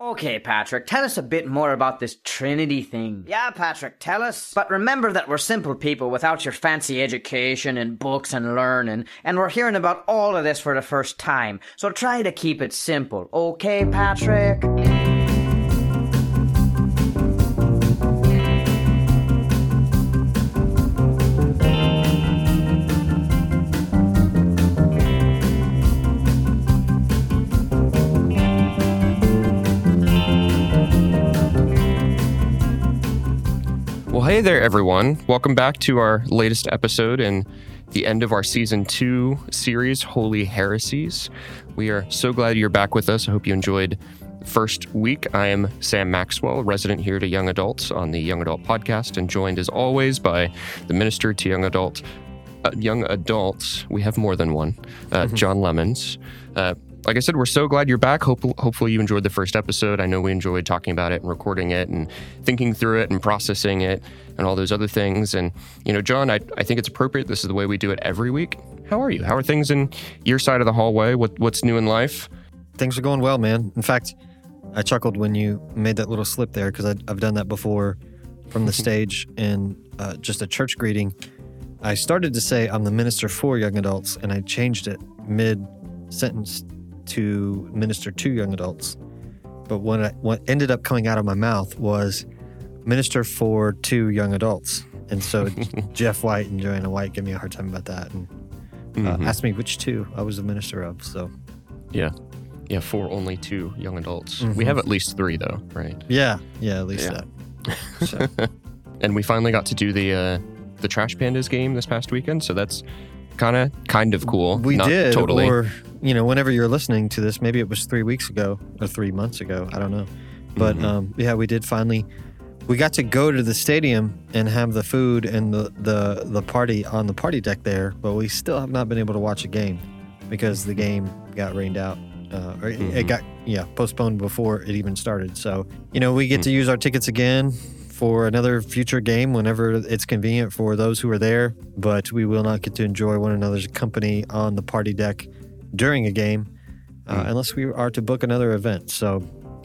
Okay, Patrick, tell us a bit more about this Trinity thing. Yeah, Patrick, tell us. But remember that we're simple people without your fancy education and books and learning, and we're hearing about all of this for the first time. So try to keep it simple, okay, Patrick? Hey there, everyone. Welcome back to our latest episode and the end of our season two series, Holy Heresies. We are so glad you're back with us. I hope you enjoyed the first week. I am Sam Maxwell, resident here to Young Adults on the Young Adult Podcast, and joined as always by the minister to Young Adult. Uh, young adults, we have more than one, uh, John Lemons. Uh, like I said, we're so glad you're back. Hope, hopefully, you enjoyed the first episode. I know we enjoyed talking about it and recording it and thinking through it and processing it and all those other things. And, you know, John, I, I think it's appropriate. This is the way we do it every week. How are you? How are things in your side of the hallway? What, what's new in life? Things are going well, man. In fact, I chuckled when you made that little slip there because I've done that before from the stage in uh, just a church greeting. I started to say I'm the minister for young adults, and I changed it mid sentence to minister to young adults. But what, I, what ended up coming out of my mouth was minister for two young adults. And so Jeff White and Joanna White gave me a hard time about that and uh, Mhm. asked me which two I was a minister of. So Yeah. Yeah, for only two young adults. We Mhm. have at least three, though, right? yeah, yeah, at least Yeah. that. So, And we finally got to do the uh, the Trash Pandas game this past weekend, so that's kind of kind of cool. we Not did, totally. or you know, whenever you're listening to this, maybe it was three weeks ago or three months ago. I don't know, but Mhm. um, yeah, we did finally. We got to go to the stadium and have the food and the, the the party on the party deck there, but we still have not been able to watch a game because the game got rained out. Uh, or it- Mhm. it got yeah postponed before it even started. So you know we get to use our tickets again for another future game whenever it's convenient for those who are there. But we will not get to enjoy one another's company on the party deck during a game uh, Hmm. unless we are to book another event. So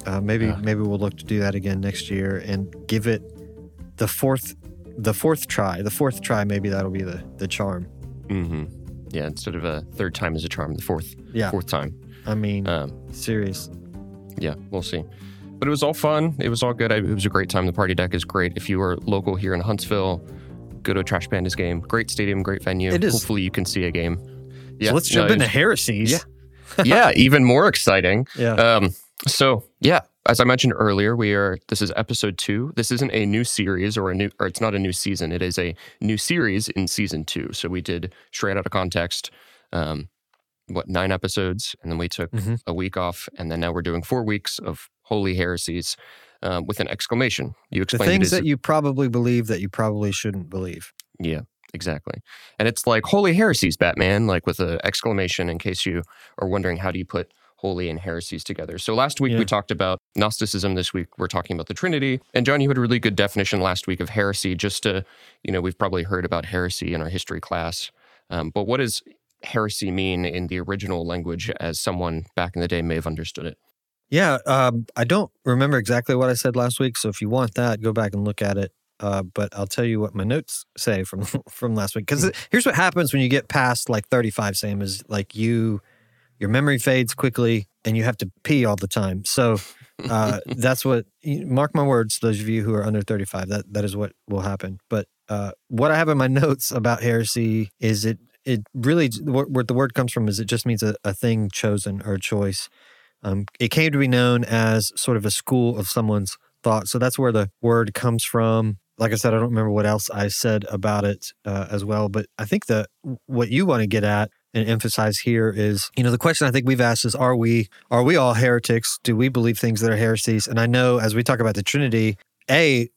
uh, maybe Yeah. maybe we'll look to do that again next year and give it the fourth the fourth try. The fourth try maybe that'll be the the charm. hmm Yeah, instead of a third time as a charm, the fourth Yeah, fourth time. I mean Um, serious. yeah, we'll see. But it was all fun. It was all good. I, it was a great time. The party deck is great. If you are local here in Huntsville, go to a Trash Pandas game. Great stadium, great venue. It is. Hopefully, you can see a game. Yeah, so let's jump it into heresies. Yeah. yeah, even more exciting. yeah. Um, so yeah, as I mentioned earlier, we are this is episode two. This isn't a new series or a new or it's not a new season. It is a new series in season two. So we did straight out of context, um, what nine episodes, and then we took Mhm. a week off, and then now we're doing four weeks of holy heresies um, with an exclamation. You explain the things that you probably believe that you probably shouldn't believe. yeah, exactly. And it's like holy heresies, Batman, like with an exclamation in case you are wondering how do you put holy and heresies together. So last week Yeah. we talked about Gnosticism. This week we're talking about the Trinity. And John, you had a really good definition last week of heresy. Just to, you know, we've probably heard about heresy in our history class. Um, but what does heresy mean in the original language as someone back in the day may have understood it? Yeah, um, I don't remember exactly what I said last week. So if you want that, go back and look at it. Uh, but I'll tell you what my notes say from from last week. Because here's what happens when you get past like 35. Sam is like you, your memory fades quickly, and you have to pee all the time. So uh, that's what. Mark my words, those of you who are under 35. That that is what will happen. But uh, what I have in my notes about heresy is it it really what, what the word comes from is it just means a, a thing chosen or a choice. Um, it came to be known as sort of a school of someone's thought. So that's where the word comes from. Like I said, I don't remember what else I said about it uh, as well. But I think that what you want to get at and emphasize here is, you know, the question I think we've asked is, are we are we all heretics? Do we believe things that are heresies? And I know as we talk about the Trinity, a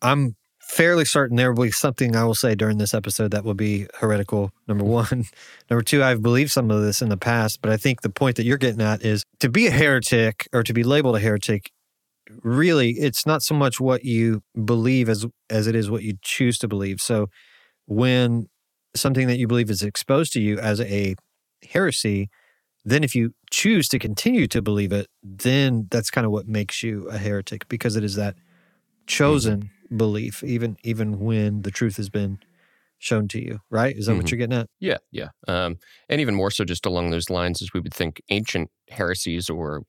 I'm fairly certain there will be something I will say during this episode that will be heretical. Number mm-hmm. one. Number two, I've believed some of this in the past, but I think the point that you're getting at is to be a heretic or to be labeled a heretic. Really, it's not so much what you believe as as it is what you choose to believe. So, when something that you believe is exposed to you as a heresy, then if you choose to continue to believe it, then that's kind of what makes you a heretic because it is that mm-hmm. chosen belief, even even when the truth has been shown to you. Right? Is that what Mhm. you're getting at? Yeah, yeah. Um, and even more so, just along those lines, as we would think ancient heresies or,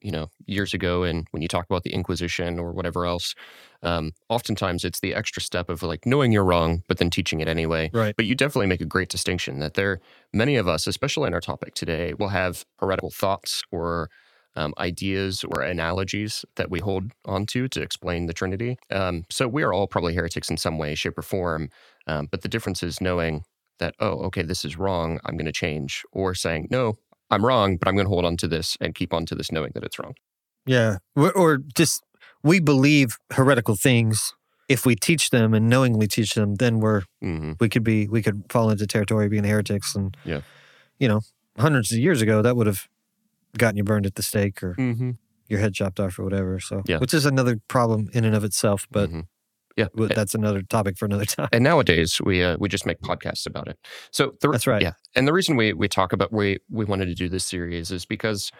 you know, years ago, and when you talk about the Inquisition or whatever else, um, oftentimes it's the extra step of like knowing you're wrong, but then teaching it anyway. Right. But you definitely make a great distinction that there, many of us, especially in our topic today, will have heretical thoughts or um, ideas or analogies that we hold onto to explain the Trinity. Um, so we are all probably heretics in some way, shape, or form. Um, but the difference is knowing that, oh, okay, this is wrong, I'm going to change, or saying, no, I'm wrong, but I'm going to hold on to this and keep on to this knowing that it's wrong. Yeah. Or, or just we believe heretical things. If we teach them and knowingly teach them, then we're hmm we could be we could fall into territory being heretics and Yeah. you know hundreds of years ago that would have gotten you burned at the stake or Mm-hmm. your head chopped off or whatever so Yeah. which is another problem in and of itself but Mhm. yeah, that's another topic for another time and nowadays we uh, we just make podcasts about it. So the, That's right. Yeah, and the reason we we talk about we we wanted to do this series is because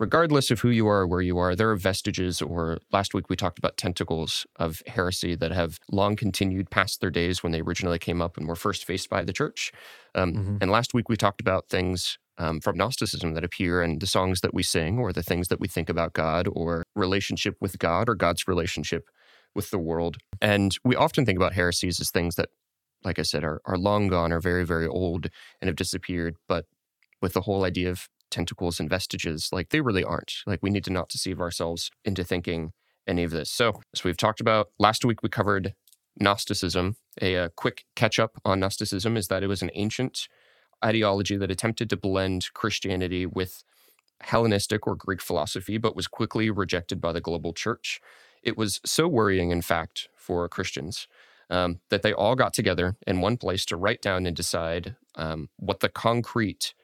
regardless of who you are or where you are, there are vestiges. Or last week we talked about tentacles of heresy that have long continued past their days when they originally came up and were first faced by the church. Um, Mhm. And last week we talked about things. Um, from Gnosticism that appear in the songs that we sing, or the things that we think about God, or relationship with God, or God's relationship with the world. And we often think about heresies as things that, like I said, are, are long gone, are very, very old, and have disappeared. But with the whole idea of tentacles and vestiges, like they really aren't. Like we need to not deceive ourselves into thinking any of this. So, as we've talked about last week, we covered Gnosticism. A, uh quick catch up on Gnosticism is that it was an ancient ideology that attempted to blend Christianity with Hellenistic or Greek philosophy, but was quickly rejected by the global church. It was so worrying, in fact, for Christians um, that they all got together in one place to write down and decide um, what the concrete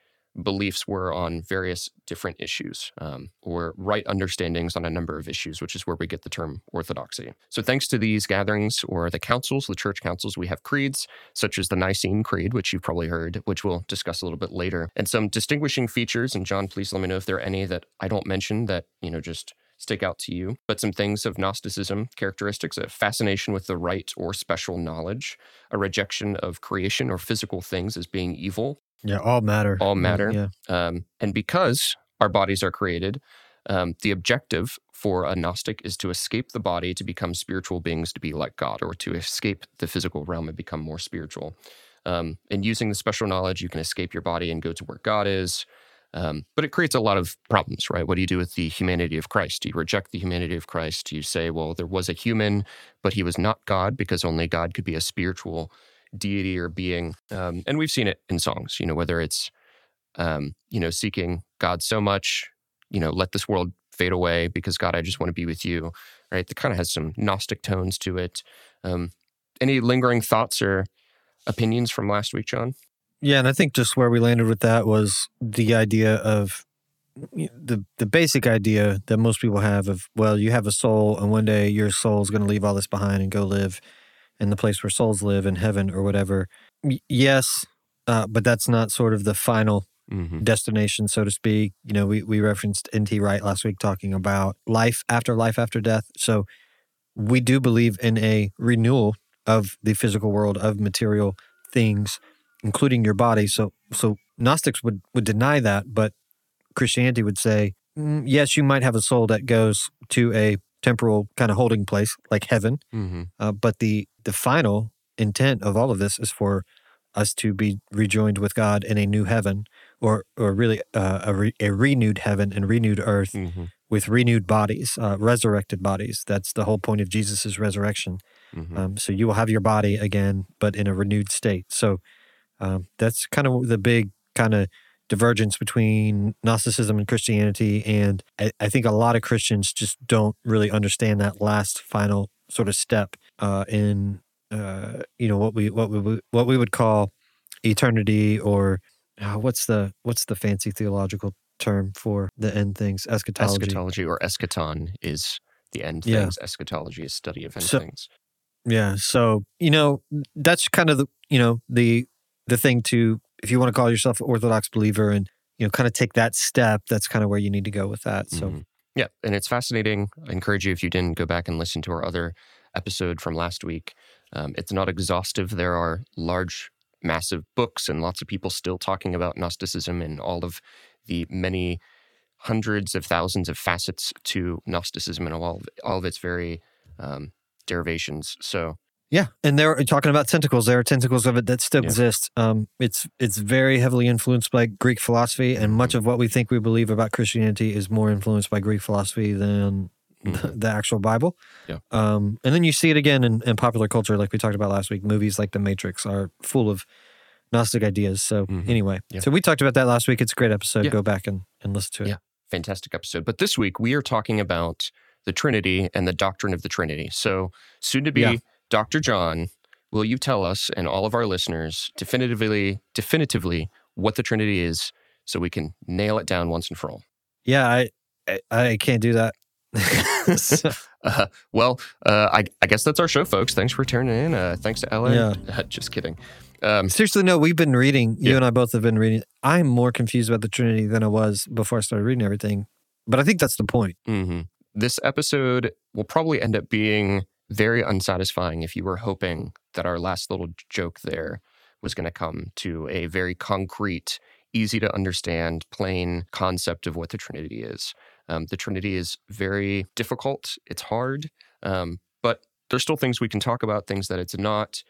beliefs were on various different issues um, or right understandings on a number of issues, which is where we get the term orthodoxy. So, thanks to these gatherings or the councils, the church councils, we have creeds such as the Nicene Creed, which you've probably heard, which we'll discuss a little bit later, and some distinguishing features. And John, please let me know if there are any that I don't mention that, you know, just stick out to you. But some things of Gnosticism characteristics a fascination with the right or special knowledge, a rejection of creation or physical things as being evil, yeah all matter All matter. yeah um, and because our bodies are created, um, the objective for a Gnostic is to escape the body to become spiritual beings to be like God, or to escape the physical realm and become more spiritual. Um, and using the special knowledge, you can escape your body and go to where God is. Um, but it creates a lot of problems, right? What do you do with the humanity of Christ? Do you reject the humanity of Christ? Do you say, well, there was a human, but he was not God because only God could be a spiritual deity or being? Um, and we've seen it in songs, you know, whether it's um, you know, seeking God so much, you know, let this world fade away because God, I just want to be with you, right? That kind of has some Gnostic tones to it. Um, any lingering thoughts or opinions from last week, John? yeah and i think just where we landed with that was the idea of the the basic idea that most people have of well you have a soul and one day your soul is going to leave all this behind and go live in the place where souls live in heaven or whatever Y- yes uh, but that's not sort of the final Mm-hmm. destination so to speak. You know we, we referenced nt wright last week talking about life after life after death. So we do believe in a renewal of the physical world of material things including your body. So so gnostics would would deny that but Christianity would say, "Mm, yes, you might have a soul that goes to a temporal kind of holding place like heaven, Mm-hmm. uh, but the the final intent of all of this is for us to be rejoined with God in a new heaven, or or really uh, a, re, a renewed heaven and renewed earth Mm-hmm. with renewed bodies, uh, resurrected bodies. That's the whole point of Jesus' resurrection. Mm-hmm. Um, so you will have your body again, but in a renewed state. So um, that's kind of the big kind of divergence between Gnosticism and Christianity. And I, I think a lot of Christians just don't really understand that last final sort of step uh, in uh, you know what we what we would- what we would call eternity or uh, what's the what's the fancy theological term for the end things eschatology. Eschatology or eschaton is the end Yeah. things. Eschatology is study of end So- things. Yeah. So, you know, that's kind of the, you know, the the thing to if you want to call yourself an orthodox believer and you know kind of take that step, that's kind of where you need to go with that. So Mhm. yeah, and it's fascinating. I encourage you if you didn't go back and listen to our other episode from last week. Um, it's not exhaustive. There are large, massive books and lots of people still talking about Gnosticism and all of the many hundreds of thousands of facets to Gnosticism and all of, all of its very um, derivations. So Yeah, and they're talking about tentacles. There are tentacles of it that still Yeah. exist. Um, it's it's very heavily influenced by Greek philosophy, and much of what we think we believe about Christianity is more influenced by Greek philosophy than the, Mhm. the actual Bible. Yeah. Um, and then you see it again in, in popular culture, like we talked about last week. Movies like The Matrix are full of Gnostic ideas. So Mhm. anyway, Yeah. so we talked about that last week. It's a great episode. Yeah. Go back and, and listen to it. Yeah. fantastic episode. But this week we are talking about the Trinity and the doctrine of the Trinity. So soon to be. Dr. John, will you tell us and all of our listeners definitively definitively what the Trinity is so we can nail it down once and for all? Yeah, I I, I can't do that. So- Uh, well, uh, I, I guess that's our show, folks. Thanks for tuning in. Uh, thanks to Ella. Yeah. Just kidding. Um, Seriously, no, we've been reading. You Yeah. and I both have been reading. I'm more confused about the Trinity than I was before I started reading everything. But I think that's the point. mhm. This episode will probably end up being very unsatisfying if you were hoping that our last little joke there was going to come to a very concrete, easy to understand, plain concept of what the Trinity is. Um, the Trinity is very difficult, it's hard, um, but there's still things we can talk about, things that it's not.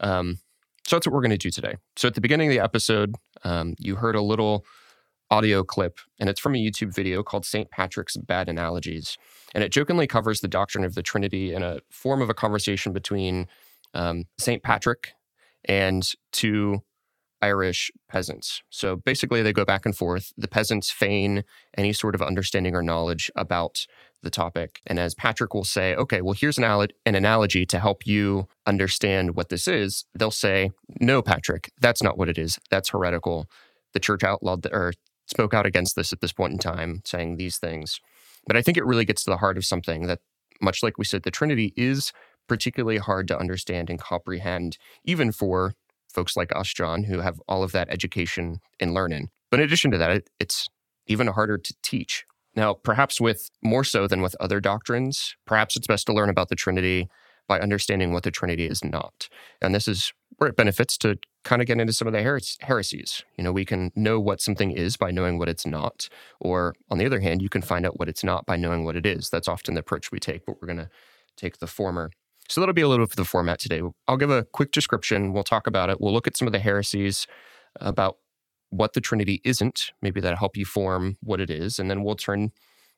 Um, so that's what we're going to do today. So at the beginning of the episode, um, you heard a little audio clip, and it's from a YouTube video called St. Patrick's Bad Analogies. And it jokingly covers the doctrine of the Trinity in a form of a conversation between um, St. Patrick and two Irish peasants. So basically, they go back and forth. The peasants feign any sort of understanding or knowledge about the topic. And as Patrick will say, okay, well, here's an, al- an analogy to help you understand what this is, they'll say, no, Patrick, that's not what it is. That's heretical. The church outlawed the, or spoke out against this at this point in time, saying these things. But I think it really gets to the heart of something that, much like we said, the Trinity is particularly hard to understand and comprehend, even for folks like us, John, who have all of that education and learning. But in addition to that, it, it's even harder to teach. Now, perhaps with more so than with other doctrines, perhaps it's best to learn about the Trinity by understanding what the Trinity is not. And this is where it benefits to kind of get into some of the heres- heresies. You know, we can know what something is by knowing what it's not. Or on the other hand, you can find out what it's not by knowing what it is. That's often the approach we take, but we're going to take the former. So that'll be a little bit of the format today. I'll give a quick description. We'll talk about it. We'll look at some of the heresies about what the Trinity isn't. Maybe that'll help you form what it is. And then we'll turn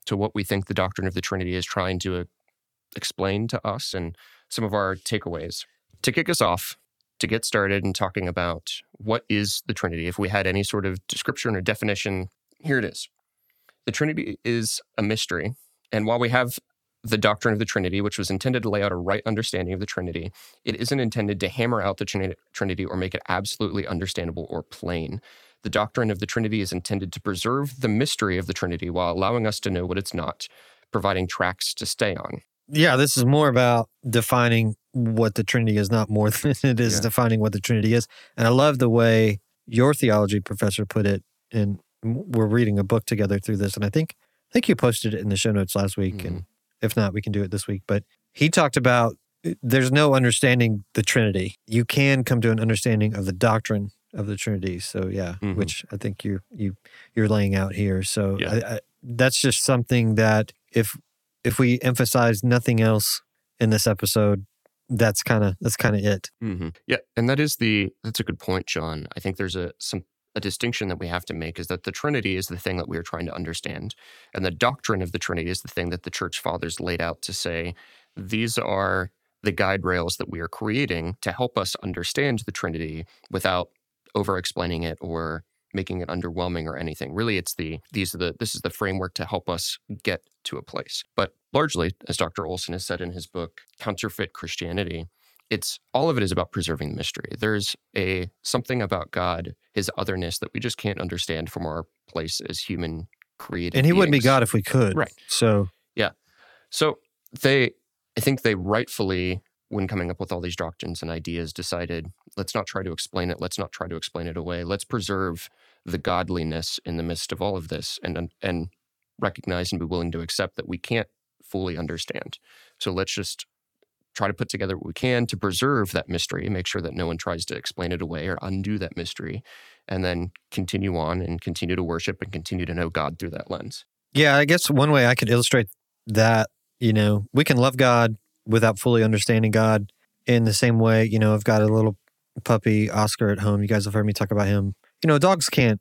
to what we think the doctrine of the Trinity is trying to uh, explain to us and some of our takeaways. To kick us off, to get started and talking about what is the Trinity, if we had any sort of description or definition, here it is. The Trinity is a mystery. And while we have the doctrine of the Trinity, which was intended to lay out a right understanding of the Trinity, it isn't intended to hammer out the Trinity or make it absolutely understandable or plain. The doctrine of the Trinity is intended to preserve the mystery of the Trinity while allowing us to know what it's not, providing tracks to stay on. Yeah, this is more about defining what the Trinity is, not more than it is Yeah. defining what the Trinity is. And I love the way your theology professor put it. And we're reading a book together through this, and I think I think you posted it in the show notes last week, and if not, we can do it this week. But he talked about uh, there's no understanding the Trinity. You can come to an understanding of the doctrine of the Trinity. So yeah, Mhm. which I think you you you're laying out here. So Yeah. I, I, that's just something that if if we emphasize nothing else in this episode, that's kind of that's kind of it. hmm Yeah, and that is the that's a good point, John. I think there's a some a distinction that we have to make is that the Trinity is the thing that we are trying to understand, and the doctrine of the Trinity is the thing that the Church Fathers laid out to say these are the guide rails that we are creating to help us understand the Trinity without over explaining it or making it underwhelming or anything. Really, it's the these are the this is the framework to help us get to a place. But largely, as Dr. Olson has said in his book Counterfeit Christianity, it's all of it is about preserving the mystery. There's a something about God, his otherness that we just can't understand from our place as human created. And he wouldn't be. God if we could. Right. So Yeah. So they, I think they rightfully, when coming up with all these doctrines and ideas, decided let's not try to explain it. Let's not try to explain it away. Let's preserve the godliness in the midst of all of this and and recognize and be willing to accept that we can't fully understand. So let's just try to put together what we can to preserve that mystery, and make sure that no one tries to explain it away or undo that mystery, and then continue on and continue to worship and continue to know God through that lens. Yeah, I guess one way I could illustrate that, you know, we can love God without fully understanding God in the same way, you know, I've got a little puppy, Oscar, at home. You guys have heard me talk about him. You know, dogs can't,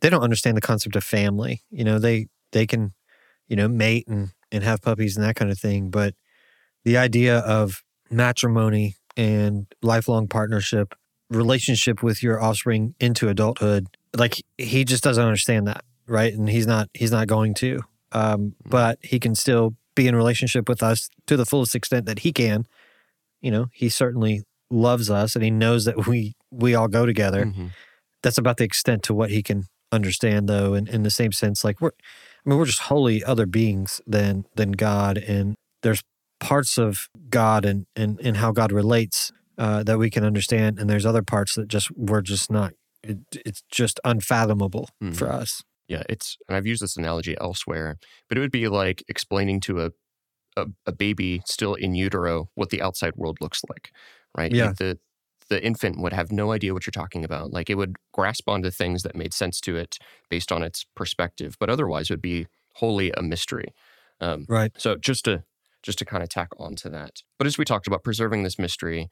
they don't understand the concept of family. You know, they, they can, you know, mate and, and have puppies and that kind of thing. But the idea of matrimony and lifelong partnership, relationship with your offspring into adulthood, like he just doesn't understand that, right? And he's not, he's not going to. Um, but he can still be in relationship with us to the fullest extent that he can. You know, he certainly loves us and he knows that we we all go together. Mhm. That's about the extent to what he can understand though. And in the same sense, like we're I mean, we're just wholly other beings than than God. And there's parts of God and and, and how God relates uh, that we can understand. And there's other parts that just we're just not it, it's just unfathomable for Mhm. us. Yeah, it's and I've used this analogy elsewhere, but it would be like explaining to a a, a baby still in utero what the outside world looks like, right? Yeah. Like the the infant would have no idea what you're talking about. Like it would grasp onto things that made sense to it based on its perspective, but otherwise it would be wholly a mystery. Um, Right. so just to just to kind of tack on to that. But as we talked about preserving this mystery,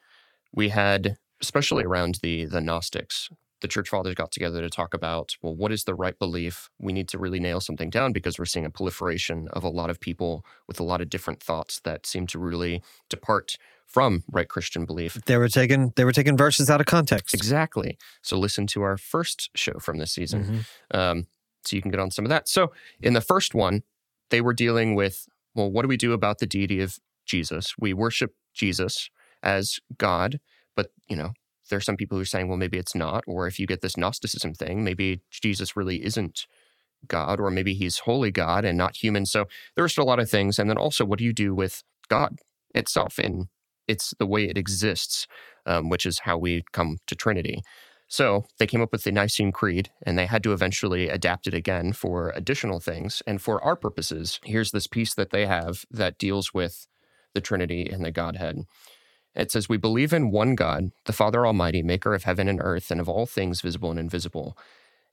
we had especially around the the Gnostics, the church fathers got together to talk about well, what is the right belief? We need to really nail something down because we're seeing a proliferation of a lot of people with a lot of different thoughts that seem to really depart from right Christian belief. They were taking they were taking verses out of context. Exactly. So listen to our first show from this season Mhm. um, so you can get on some of that. So in the first one, they were dealing with, well, what do we do about the deity of Jesus? We worship Jesus as God, but you know, there's some people who are saying, well, maybe it's not. Or if you get this Gnosticism thing, maybe Jesus really isn't God, or maybe he's wholly God and not human. So there are still a lot of things. And then also, what do you do with God itself? And it's the way it exists, um, which is how we come to Trinity. So they came up with the Nicene Creed and they had to eventually adapt it again for additional things. And for our purposes, here's this piece that they have that deals with the Trinity and the Godhead. It says, We believe in one God, the Father Almighty, maker of heaven and earth and of all things visible and invisible,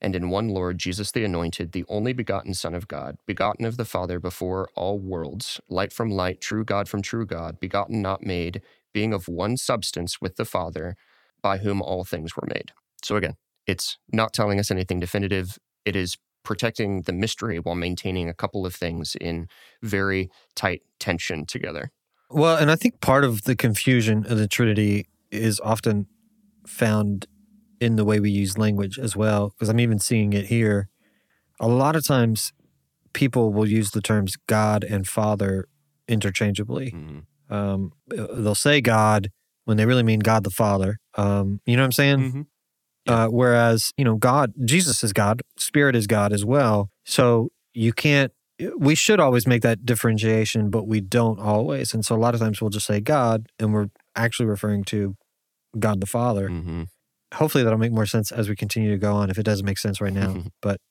and in one Lord, Jesus the Anointed, the only begotten Son of God, begotten of the Father before all worlds, light from light, true God from true God, begotten, not made, being of one substance with the Father, by whom all things were made. So again, it's not telling us anything definitive. It is protecting the mystery while maintaining a couple of things in very tight tension together. Well, and I think part of the confusion of the Trinity is often found in the way we use language as well, because I'm even seeing it here. A lot of times people will use the terms God and Father interchangeably. Um, they'll say God when they really mean God the Father. Um, you know what I'm saying? Mhm. Uh, whereas, you know, God, Jesus is God, Spirit is God as well. So you can't, we should always make that differentiation, but we don't always. And so a lot of times we'll just say God and we're actually referring to God the Father. Mhm. Hopefully that'll make more sense as we continue to go on if it doesn't make sense right now. but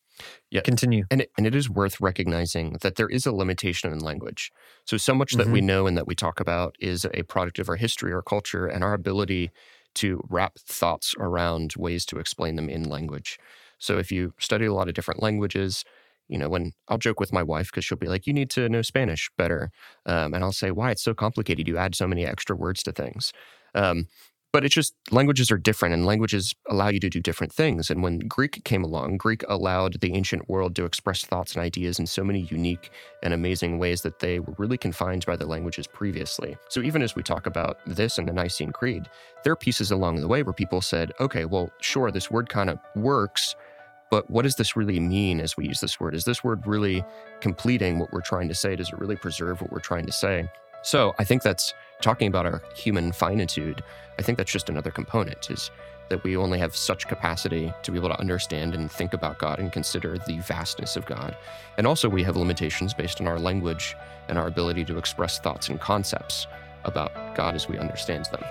Yeah. continue. And it, and it is worth recognizing that there is a limitation in language. So, so much that we know and that we talk about is a product of our history, our culture, and our ability to wrap thoughts around ways to explain them in language. So, if you study a lot of different languages, you know, when I'll joke with my wife because she'll be like, "You need to know Spanish better," um, and I'll say, "Why? It's so complicated. You add so many extra words to things." Um, but it's just languages are different and languages allow you to do different things. And when Greek came along, Greek allowed the ancient world to express thoughts and ideas in so many unique and amazing ways that they were really confined by the languages previously. So even as we talk about this and the Nicene Creed, there are pieces along the way where people said, okay, well, sure, this word kind of works. But what does this really mean as we use this word? Is this word really completing what we're trying to say? Does it really preserve what we're trying to say? So I think that's talking about our human finitude. I think that's just another component is that we only have such capacity to be able to understand and think about God and consider the vastness of God. And also, we have limitations based on our language and our ability to express thoughts and concepts about God as we understand them.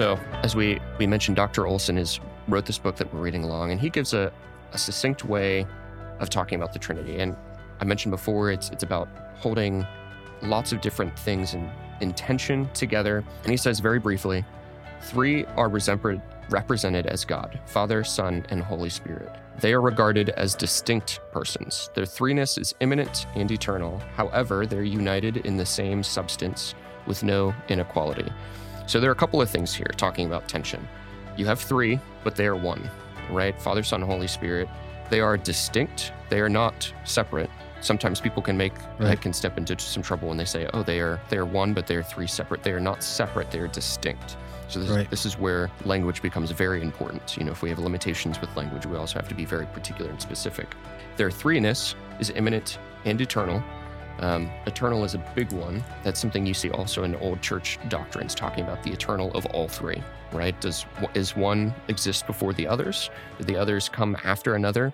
So, as we, we mentioned, Dr. Olson has wrote this book that we're reading along, and he gives a, a succinct way of talking about the Trinity. And I mentioned before, it's it's about holding lots of different things in, in tension together. And he says very briefly, three are represented as God Father, Son, and Holy Spirit. They are regarded as distinct persons. Their threeness is immanent and eternal. However, they're united in the same substance with no inequality. So there are a couple of things here talking about tension. You have three, but they are one, right? Father, Son, Holy Spirit. They are distinct. They are not separate. Sometimes people can make Right. can step into some trouble when they say, "Oh, they are they are one, but they are three separate. They are not separate. They are distinct." So this, Right. this is where language becomes very important. You know, if we have limitations with language, we also have to be very particular and specific. Their threeness is immanent and eternal. Um, eternal is a big one. That's something you see also in old church doctrines, talking about the eternal of all three. Right? Does is one exist before the others? Do the others come after another?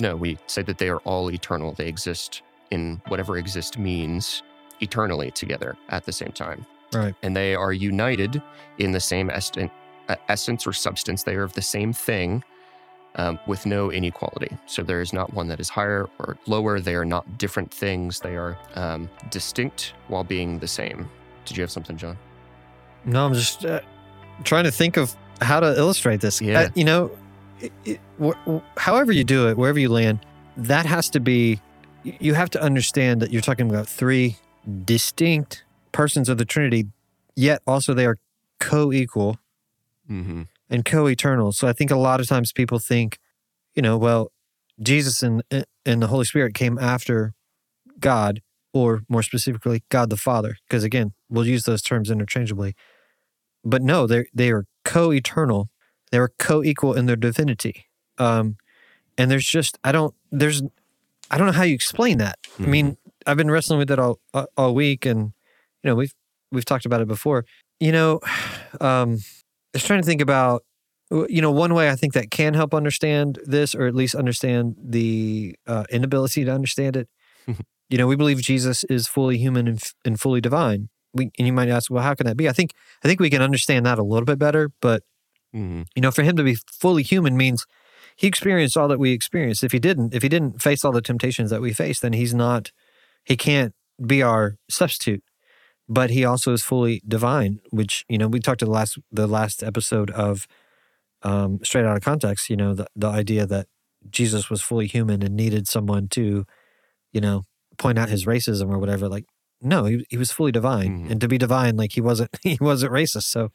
No, we say that they are all eternal. They exist in whatever exist means eternally together at the same time. Right. And they are united in the same est- essence or substance. They are of the same thing um, with no inequality. So there is not one that is higher or lower. They are not different things. They are um, distinct while being the same. Did you have something, John? No, I'm just uh, trying to think of how to illustrate this. Yeah. Uh, you know, it, it, wh- wh- however you do it, wherever you land, that has to be, you have to understand that you're talking about three distinct persons of the Trinity, yet also they are co equal Mm-hmm. And co-eternal. So I think a lot of times people think, you know, well, Jesus and and the Holy Spirit came after God, or more specifically, God the Father, because again, we'll use those terms interchangeably. But no, they they are co-eternal. They are co-equal in their divinity. Um, and there's just I don't there's I don't know how you explain that. I mean, I've been wrestling with it all all week, and you know we've we've talked about it before. You know, um, was trying to think about, you know, one way I think that can help understand this, or at least understand the uh, inability to understand it. you know, we believe Jesus is fully human and, f- and fully divine. We, and you might ask, well, how can that be? I think I think we can understand that a little bit better. But Mm-hmm. you know, for him to be fully human means he experienced all that we experienced. If he didn't, if he didn't face all the temptations that we face, then he's not, he can't be our substitute. But he also is fully divine, which you know we talked to the last the last episode of um, straight out of context. You know the the idea that Jesus was fully human and needed someone to, you know, point out his racism or whatever. Like, no, he he was fully divine, Mhm. and to be divine, like he wasn't he wasn't racist. So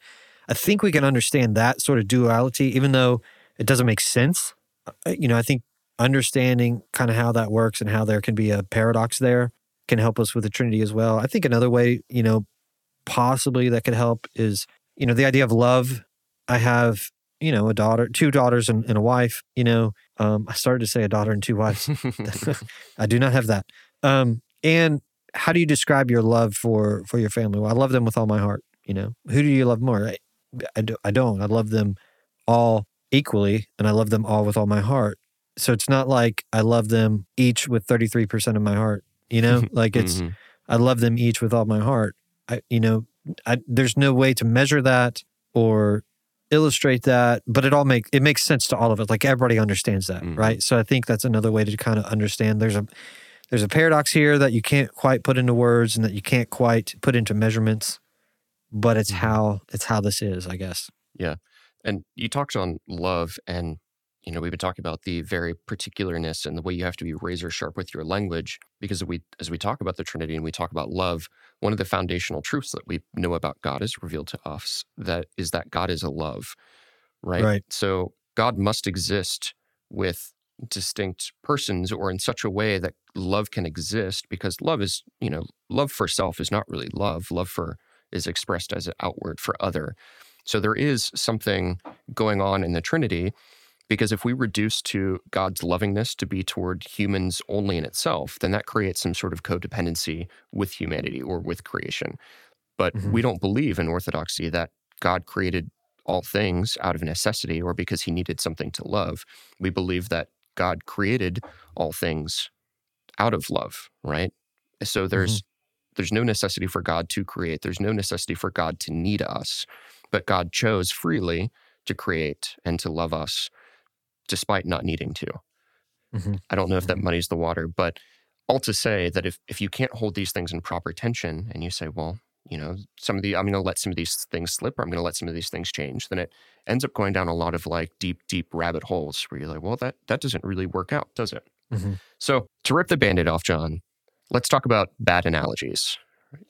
I think we can understand that sort of duality, even though it doesn't make sense. Uh, You know, I think understanding kind of how that works and how there can be a paradox there can help us with the Trinity as well. I think another way, you know, possibly that could help is, you know, the idea of love. I have, you know, a daughter, two daughters and, and a wife, you know. Um, I started to say a daughter and two wives. I do not have that. Um, and how do you describe your love for for your family? Well, I love them with all my heart. You know, who do you love more? I, I, do, I don't. I love them all equally, and I love them all with all my heart. So it's not like I love them each with thirty three percent of my heart. You know, like it's Mhm. I love them each with all my heart. I, you know, I, there's no way to measure that or illustrate that, but it all make it makes sense to all of us. Like everybody understands that, Mhm. right? So I think that's another way to kind of understand. There's a there's a paradox here that you can't quite put into words and that you can't quite put into measurements, but it's Mhm. how it's how this is, I guess. Yeah, and you talked on love, and you know we've been talking about the very particularness and the way you have to be razor sharp with your language. Because we, as we talk about the Trinity and we talk about love, one of the foundational truths that we know about God is revealed to us. That is that God is a love, right? Right. So God must exist with distinct persons, or in such a way that love can exist. Because love is, you know, love for self is not really love. Love for is expressed as an outward for other. So there is something going on in the Trinity because if we reduce to God's lovingness to be toward humans only in itself, then that creates some sort of codependency with humanity or with creation. But Mhm. we don't believe in orthodoxy that God created all things out of necessity or because he needed something to love. We believe that God created all things out of love, right? So there's there's no necessity for God to create. There's no necessity for God to need us. but God chose freely to create and to love us despite not needing to. Mhm. I don't know if that muddies the water, but all to say that if, if you can't hold these things in proper tension and you say, well, you know, some of the, I'm going to let some of these things slip or I'm going to let some of these things change, then it ends up going down a lot of like deep, deep rabbit holes where you're like, well, that, that doesn't really work out, does it? Mhm. So to rip the band aid off, John, let's talk about bad analogies.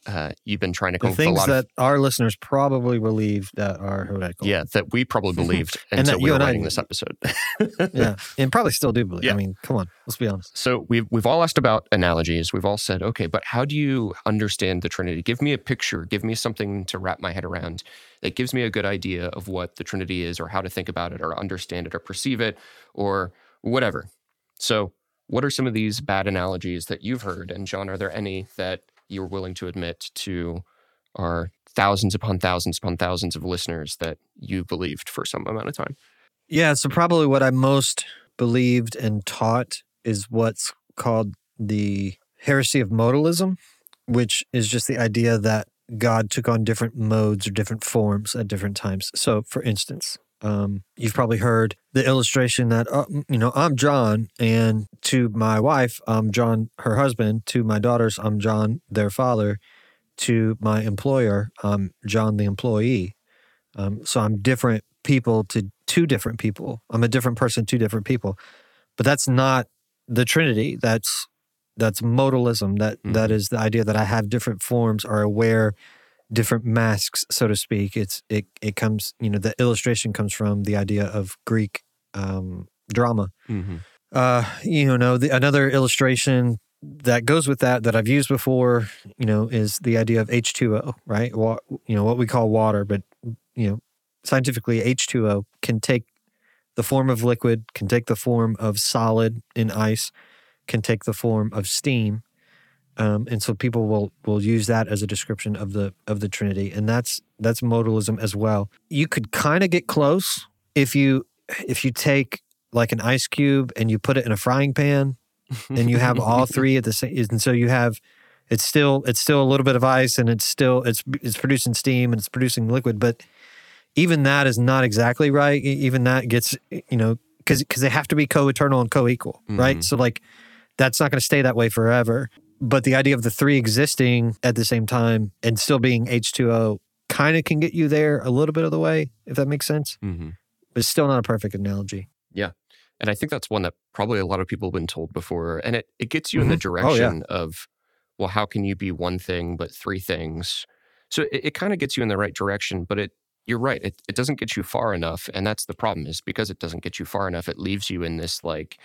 Uh, you've been trying to come The up with a things that of our listeners probably believe that are heretical. yeah that we probably believed And until that we were and I writing this episode. yeah, and probably still do believe. Yeah. I mean, come on, let's be honest. So we've we've all asked about analogies. We've all said, okay, but how do you understand the Trinity? Give me a picture. Give me something to wrap my head around that gives me a good idea of what the Trinity is, or how to think about it, or understand it, or perceive it, or whatever. So, what are some of these bad analogies that you've heard? And John, are there any that you're willing to admit to our thousands upon thousands upon thousands of listeners that you believed for some amount of time? Yeah, so probably what I most believed and taught is what's called the heresy of modalism, which is just the idea that God took on different modes or different forms at different times. So, for instance, um, you've probably heard the illustration that, uh, you know, I'm John, and to my wife, I'm John, her husband. To my daughters, I'm John, their father. To my employer, I'm John, the employee. Um, so I'm different people to two different people. I'm a different person to different people. But that's not the Trinity. That's that's modalism. That that Mhm. is the idea that I have different forms or I wear different masks, so to speak. It's it it comes, you know, the illustration comes from the idea of Greek um, drama. Mm-hmm. Uh, you know, the, another illustration that goes with that that I've used before, you know, is the idea of H2O, right? Wa- you know, what we call water, but you know, scientifically H2O can take the form of liquid, can take the form of solid in ice, can take the form of steam. Um, and so people will will use that as a description of the of the Trinity, and that's that's modalism as well. You could kind of get close if you if you take like an ice cube and you put it in a frying pan and you have all three at the same and so you have it's still it's still a little bit of ice and it's still it's it's producing steam and it's producing liquid but even that is not exactly right even that gets you know because because they have to be co-eternal and co-equal right Mhm. so like that's not going to stay that way forever but the idea of the three existing at the same time and still being h2o kind of can get you there a little bit of the way if that makes sense mm-hmm. but it's still not a perfect analogy Yeah. And I think that's one that probably a lot of people have been told before. And it, it gets you in the Mhm. Oh, yeah. direction of, well, how can you be one thing but three things? So it, it kind of gets you in the right direction, but it you're right. It, it doesn't get you far enough. And that's the problem is because it doesn't get you far enough, it leaves you in this like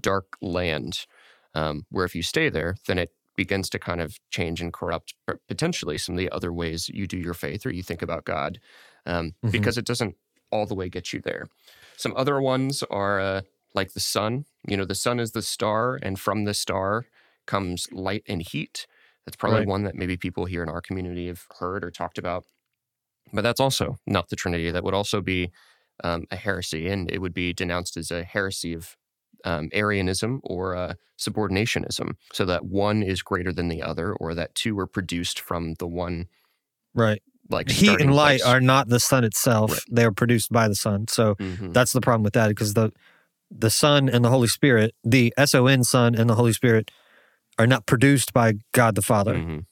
dark land um, where if you stay there, then it begins to kind of change and corrupt potentially some of the other ways you do your faith or you think about God um, Mhm. because it doesn't all the way get you there. Some other ones are uh, like the sun. You know, the sun is the star, and from the star comes light and heat. That's probably Right. one that maybe people here in our community have heard or talked about. But that's also not the Trinity. That would also be um, a heresy, and it would be denounced as a heresy of um, Arianism or uh, subordinationism. So that one is greater than the other, or that two are produced from the one, right like heat and light place. are not the sun itself Right. they're produced by the sun so Mhm. that's the problem with that because the the son and the holy spirit the son son and the holy spirit are not produced by god the father Mhm.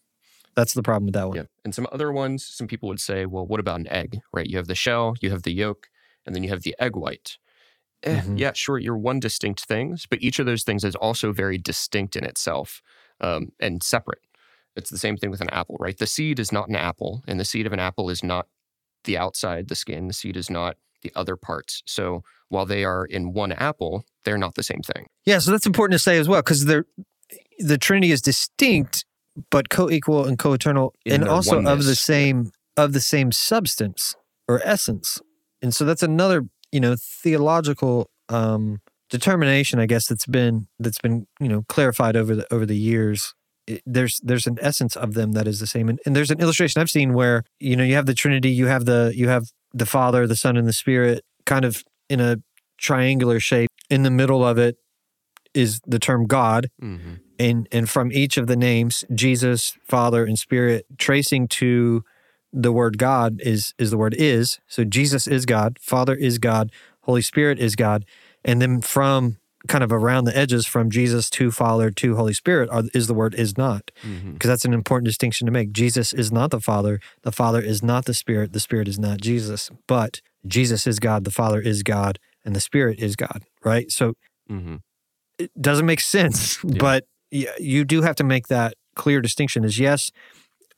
that's the problem with that one Yeah. And some other ones, some people would say, well, what about an egg, right? You have the shell, you have the yolk, and then you have the egg white. Eh, Mhm. Yeah, sure, you're one distinct things, but each of those things is also very distinct in itself um, and separate. It's the same thing with an apple, right? The seed is not an apple, and the seed of an apple is not the outside, the skin. The seed is not the other parts. So while they are in one apple, they're not the same thing. yeah so that's important to say as well because the the trinity is distinct but co-equal and co-eternal In and also of the same of the same substance or essence and so that's another you know theological um determination i guess that's been that's been you know clarified over the over the years It- there's there's an essence of them that is the same. And, and there's an illustration i've seen where you know you have the trinity you have the you have the father the son and the spirit kind of in a triangular shape. In the middle of it is the term god. Mm-hmm. and and from each of the names jesus father and spirit tracing to the word God is is the word is. So Jesus is God, Father is God, Holy Spirit is God, and then from kind of around the edges from Jesus to Father to Holy Spirit are, is the word is not because Mhm. that's an important distinction to make. Jesus is not the Father, the Father is not the Spirit, the Spirit is not Jesus, but Jesus is God, the Father is God, and the Spirit is God, right? So Mhm. it doesn't make sense, Yeah. but you do have to make that clear distinction is yes,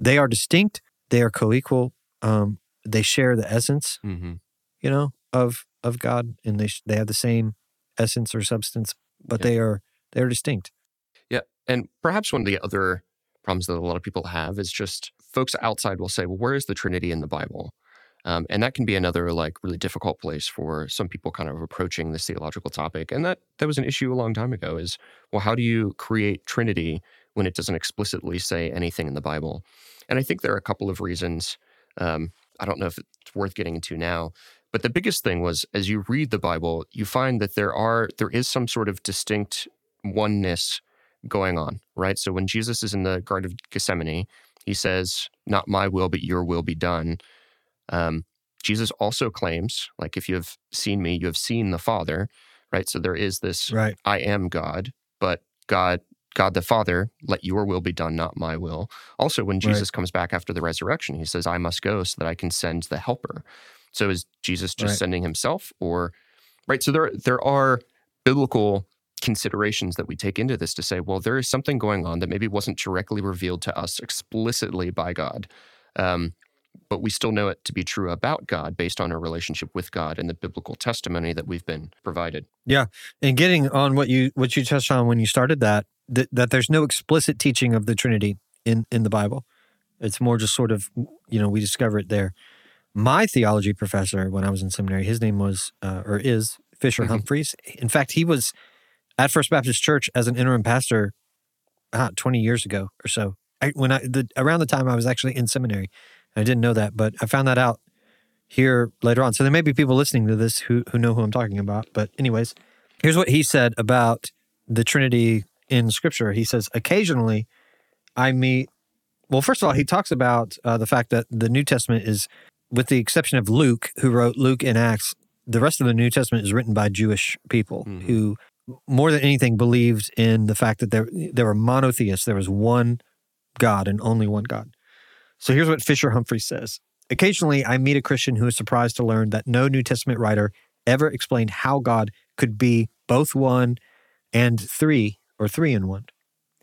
they are distinct, they are co-equal, um, they share the essence, Mhm. you know, of of God, and they sh- they have the same essence or substance, but Yeah. they are they are distinct. Yeah. And perhaps one of the other problems that a lot of people have is just folks outside will say, well, where is the Trinity in the Bible? Um, and that can be another like really difficult place for some people kind of approaching this theological topic. And that that was an issue a long time ago is, well, how do you create Trinity when it doesn't explicitly say anything in the Bible? And I think there are a couple of reasons. Um, I don't know if it's worth getting into now, but the biggest thing was as you read the Bible, you find that there are there is some sort of distinct oneness going on, right? So when Jesus is in the Garden of Gethsemane, he says, Not my will, but your will be done. Um, Jesus also claims, like, if you have seen me, you have seen the Father, right? So there is this Right. I am God, but God, God the Father, let your will be done, not my will. Also, when Right. Jesus comes back after the resurrection, he says, I must go so that I can send the helper. So is Jesus just Right. sending himself or right? So there there are biblical considerations that we take into this to say, well, there is something going on that maybe wasn't directly revealed to us explicitly by God. Um, but we still know it to be true about God based on our relationship with God and the biblical testimony that we've been provided. Yeah. And getting on what you what you touched on when you started that, that that there's no explicit teaching of the Trinity in in the Bible. It's more just sort of you know we discover it there. My theology professor when I was in seminary, his name was uh, or is Fisher Mhm. Humphreys. In fact, he was at First Baptist Church as an interim pastor ah, 20 years ago or so. I, when I the around the time I was actually in seminary, I didn't know that, but I found that out here later on. So there may be people listening to this who who know who I'm talking about. But anyways, here's what he said about the Trinity in Scripture. He says, occasionally I meet. Well, first of all, he talks about uh, the fact that the New Testament is, with the exception of Luke, who wrote Luke and Acts, the rest of the New Testament is written by Jewish people Mhm. who, more than anything, believed in the fact that there there were monotheists. There was one God and only one God. So here's what Fisher Humphreys says. Occasionally, I meet a Christian who is surprised to learn that no New Testament writer ever explained how God could be both one and three or three in one.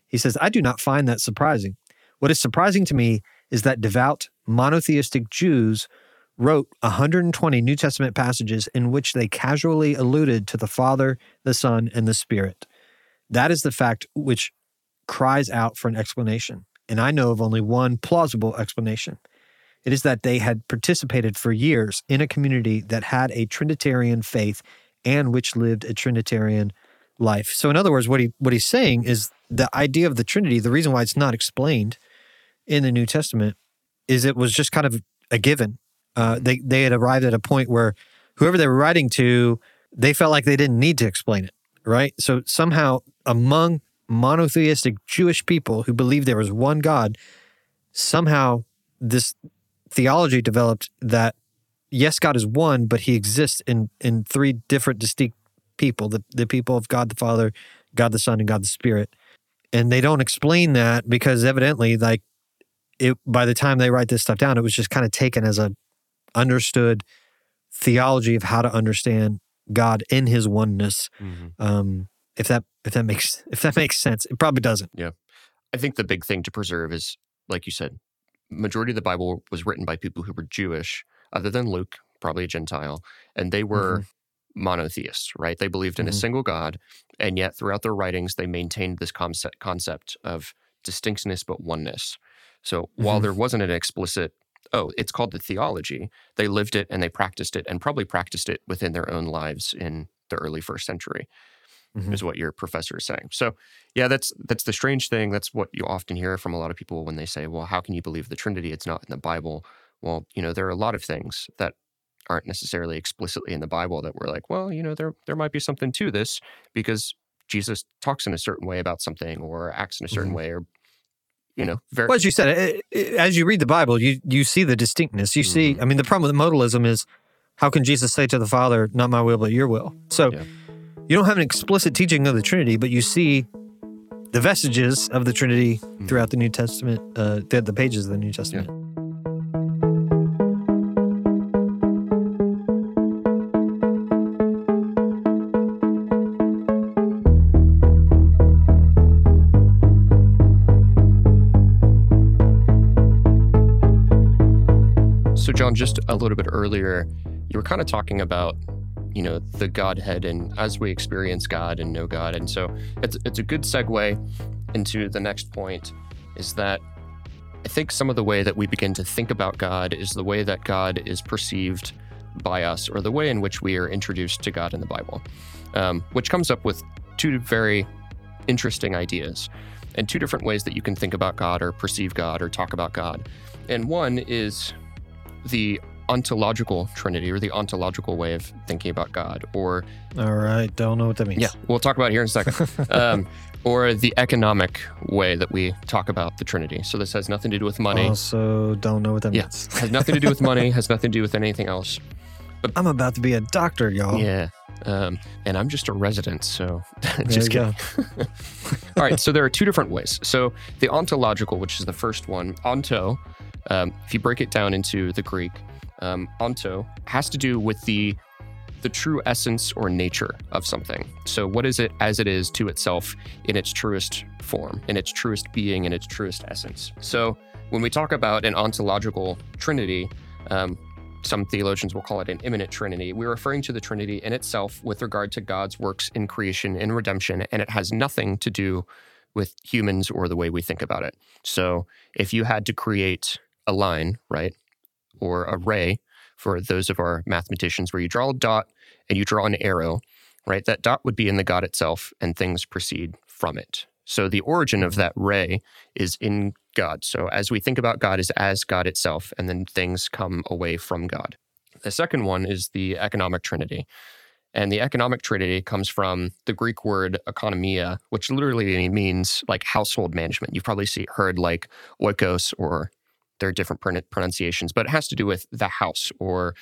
He says, I do not find that surprising. What is surprising to me is that devout monotheistic Jews wrote 120 New Testament passages in which they casually alluded to the Father, the Son, and the Spirit. That is the fact which cries out for an explanation. And I know of only one plausible explanation. It is that they had participated for years in a community that had a Trinitarian faith and which lived a Trinitarian life. So, in other words, what he what he's saying is the idea of the Trinity. The reason why it's not explained in the New Testament is it was just kind of a given. Uh, they they had arrived at a point where whoever they were writing to, they felt like they didn't need to explain it, right? So somehow among monotheistic Jewish people who believed there was one God, somehow this theology developed that yes, God is one, but He exists in in three different distinct people: the the people of God the Father, God the Son, and God the Spirit. And they don't explain that because evidently, like it, by the time they write this stuff down, it was just kind of taken as a understood theology of how to understand God in His oneness. Um, if that if that makes if that makes sense, it probably doesn't. Yeah, I think the big thing to preserve is, like you said, majority of the Bible was written by people who were Jewish, other than Luke, probably a Gentile, and they were monotheists, right? They believed in a Mhm. single God, and yet throughout their writings, they maintained this concept concept of distinctness but oneness. So while Mhm. there wasn't an explicit, oh, it's called the theology, they lived it and they practiced it, and probably practiced it within their own lives in the early first century Mhm. is what your professor is saying. So, yeah, that's that's the strange thing. That's what you often hear from a lot of people when they say, "Well, how can you believe the Trinity? It's not in the Bible." Well, you know, there are a lot of things that aren't necessarily explicitly in the Bible that we're like, well, you know, there there might be something to this because Jesus talks in a certain way about something or acts in a certain Mhm. way or you know, very Well, as you said, it, it- as you read the Bible, you you see the distinctness. You see, Mm-hmm. I mean, the problem with modalism is how can Jesus say to the Father, "Not my will, but your will"? So Yeah. you don't have an explicit teaching of the Trinity, but you see the vestiges of the Trinity Mm-hmm. throughout the New Testament, uh, the, the pages of the New Testament. So, John, just a little bit earlier, you were kind of talking about, you know, the Godhead and as we experience God and know God. And so it's, it's a good segue into the next point is that I think some of the way that we begin to think about God is the way that God is perceived by us or the way in which we are introduced to God in the Bible, um, which comes up with two very interesting ideas and two different ways that you can think about God or perceive God or talk about God. And one is the ontological trinity or the ontological way of thinking about God, or All right, don't know what that means. yeah, we'll talk about it here in a second, um, or the economic way that we talk about the Trinity. So this has nothing to do with money, Also, don't know what that Yeah. means. has nothing to do with money, has nothing to do with anything else. But I'm about to be a doctor, y'all. Yeah. Um, and I'm just a resident, so just kidding. All right, so there are two different ways. So the ontological, which is the first one, onto, um, if you break it down into the Greek, um, onto has to do with the the true essence or nature of something. So what is it as it is to itself in its truest form, in its truest being, in its truest essence. So when we talk about an ontological trinity, um, some theologians will call it an immanent trinity. We're referring to the trinity in itself with regard to God's works in creation and redemption, and it has nothing to do with humans or the way we think about it. So if you had to create a line, right, or a ray for those of our mathematicians, where you draw a dot and you draw an arrow, right, that dot would be in the God itself and things proceed from it. So the origin of mm-hmm. that ray is in God. So as we think about God is as God itself, and then things come away from God. The second one is the economic trinity. And the economic trinity comes from the Greek word economia, which literally means like household management. You've probably see, heard like oikos or there are different pronunciations, but it has to do with the house or